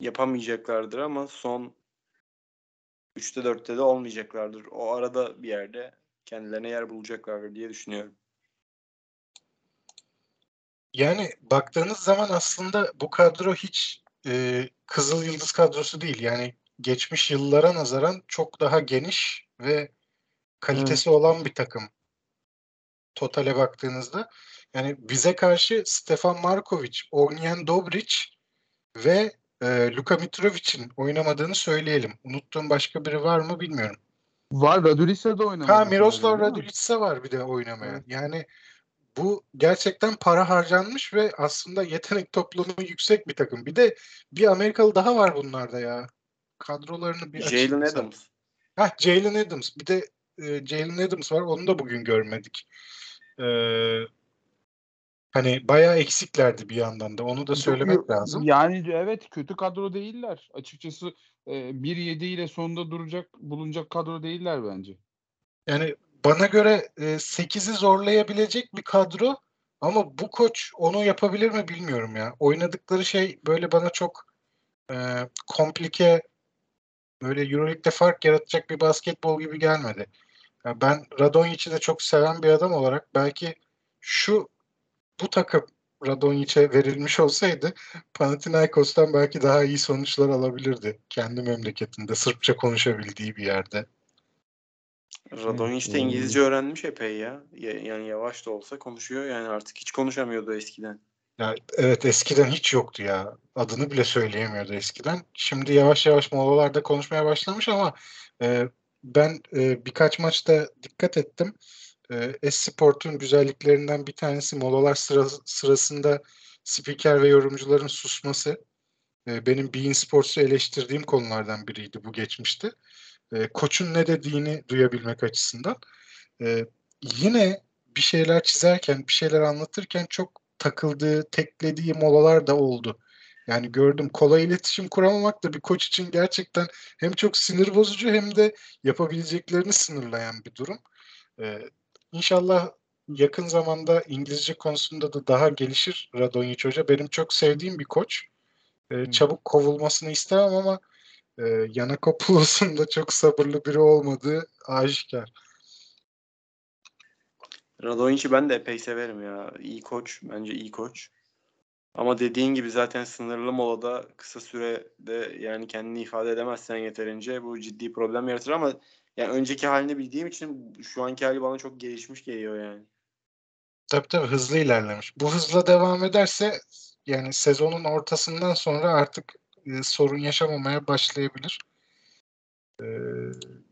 Speaker 2: yapamayacaklardır ama son 3'te 4'te de olmayacaklardır. O arada bir yerde kendilerine yer bulacaklardır diye düşünüyorum.
Speaker 1: Yani baktığınız zaman aslında bu kadro hiç e, Kızıl Yıldız kadrosu değil. Yani geçmiş yıllara nazaran çok daha geniş ve kalitesi evet. olan bir takım. Totale baktığınızda. Yani bize karşı Stefan Markovic, Ognjen Dobric ve e, Luka Mitrovic'in oynamadığını söyleyelim. Unuttuğum başka biri var mı bilmiyorum.
Speaker 3: Var Radulica da oynamadı.
Speaker 1: Ha Miroslav Radulica var bir de oynamayan. Evet. Yani bu gerçekten para harcanmış ve aslında yetenek toplumu yüksek bir takım. Bir de bir Amerikalı daha var bunlarda ya. Kadrolarını bir
Speaker 2: Jalen Adams.
Speaker 1: Ha Jalen Adams. Bir de e, Jalen Adams var. Onu da bugün görmedik. Ee, hani bayağı eksiklerdi bir yandan da. Onu da söylemek Çok, lazım.
Speaker 3: Yani evet kötü kadro değiller. Açıkçası e, 1-7 ile sonunda duracak bulunacak kadro değiller bence.
Speaker 1: Yani bana göre e, 8'i zorlayabilecek bir kadro Ama bu koç onu yapabilir mi bilmiyorum ya. Oynadıkları şey böyle bana çok e, komplike böyle Euroleague'de fark yaratacak bir basketbol gibi gelmedi. Ya ben Radonjic'i de çok seven bir adam olarak belki şu bu takım Radonjic'e verilmiş olsaydı Panathinaikos'tan belki daha iyi sonuçlar alabilirdi. Kendi memleketinde Sırpça konuşabildiği bir yerde.
Speaker 2: Radonjic de İngilizce öğrenmiş epey ya. Ya- Yani yavaş da olsa konuşuyor. Yani artık hiç konuşamıyordu eskiden.
Speaker 1: Ya, evet eskiden hiç yoktu ya. Adını bile söyleyemiyordu eskiden. Şimdi yavaş yavaş molalarda konuşmaya başlamış ama e, ben e, birkaç maçta dikkat ettim. E, Esport'un güzelliklerinden bir tanesi molalar sıra- sırasında spiker ve yorumcuların susması. E, benim Bein Sports'u eleştirdiğim konulardan biriydi bu geçmişte. E, koçun ne dediğini duyabilmek açısından. E, yine bir şeyler çizerken, bir şeyler anlatırken çok takıldığı, teklediği molalar da oldu. Yani gördüm kolay iletişim kuramamak da bir koç için gerçekten hem çok sinir bozucu hem de yapabileceklerini sınırlayan bir durum. Ee, inşallah yakın zamanda İngilizce konusunda da daha gelişir Radonjic Hoca. Benim çok sevdiğim bir koç. Ee, çabuk kovulmasını istemem ama e, Yanakopoulos'un *laughs* da çok sabırlı biri olmadığı aşikar.
Speaker 2: Radonjic'i ben de epey severim ya. İyi koç. Bence iyi koç. Ama dediğin gibi zaten sınırlı molada kısa sürede yani kendini ifade edemezsen yeterince bu ciddi problem yaratır ama yani önceki halini bildiğim için şu anki hali bana çok gelişmiş geliyor yani.
Speaker 1: Tabii tabii hızlı ilerlemiş. Bu hızla devam ederse yani sezonun ortasından sonra artık e, sorun yaşamamaya başlayabilir. E,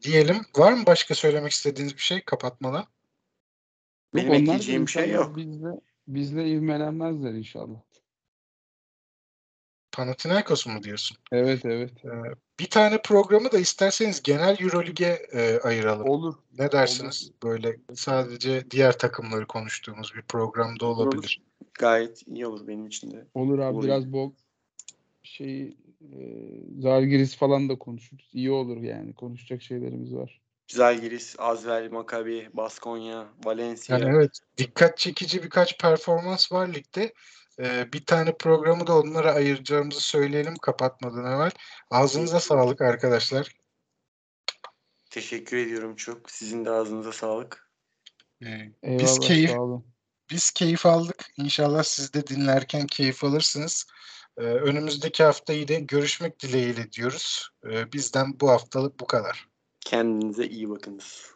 Speaker 1: diyelim. Var mı başka söylemek istediğiniz bir şey kapatmadan?
Speaker 2: Benim
Speaker 3: onlar
Speaker 2: ekleyeceğim bir şey yok.
Speaker 3: Bizle, bizle ivmelenmezler inşallah.
Speaker 1: Panathinaikos mu diyorsun?
Speaker 3: Evet evet.
Speaker 1: Bir tane programı da isterseniz genel Eurolig'e e, ayıralım.
Speaker 3: Olur.
Speaker 1: Ne dersiniz? Böyle sadece diğer takımları konuştuğumuz bir programda
Speaker 2: Olur, olur.
Speaker 1: olabilir.
Speaker 2: Gayet iyi olur benim için de.
Speaker 3: Olur abi
Speaker 2: Olur.
Speaker 3: biraz bol şey Zalgiris falan da konuşuruz. İyi olur yani. Konuşacak şeylerimiz var.
Speaker 2: Zalgiris, Azvel, Maccabi, Baskonya, Valencia.
Speaker 1: Yani evet dikkat çekici birkaç performans var ligde. Ee, bir tane programı da onlara ayıracağımızı söyleyelim kapatmadan evvel. Ağzınıza sağlık arkadaşlar.
Speaker 2: Teşekkür ediyorum çok. Sizin de ağzınıza sağlık.
Speaker 1: Ee,
Speaker 3: Eyvallah
Speaker 1: biz keyif biz keyif aldık. İnşallah siz de dinlerken keyif alırsınız. Ee, önümüzdeki hafta yine görüşmek dileğiyle diyoruz. Ee, bizden bu haftalık bu kadar.
Speaker 2: Kendinize iyi bakınız.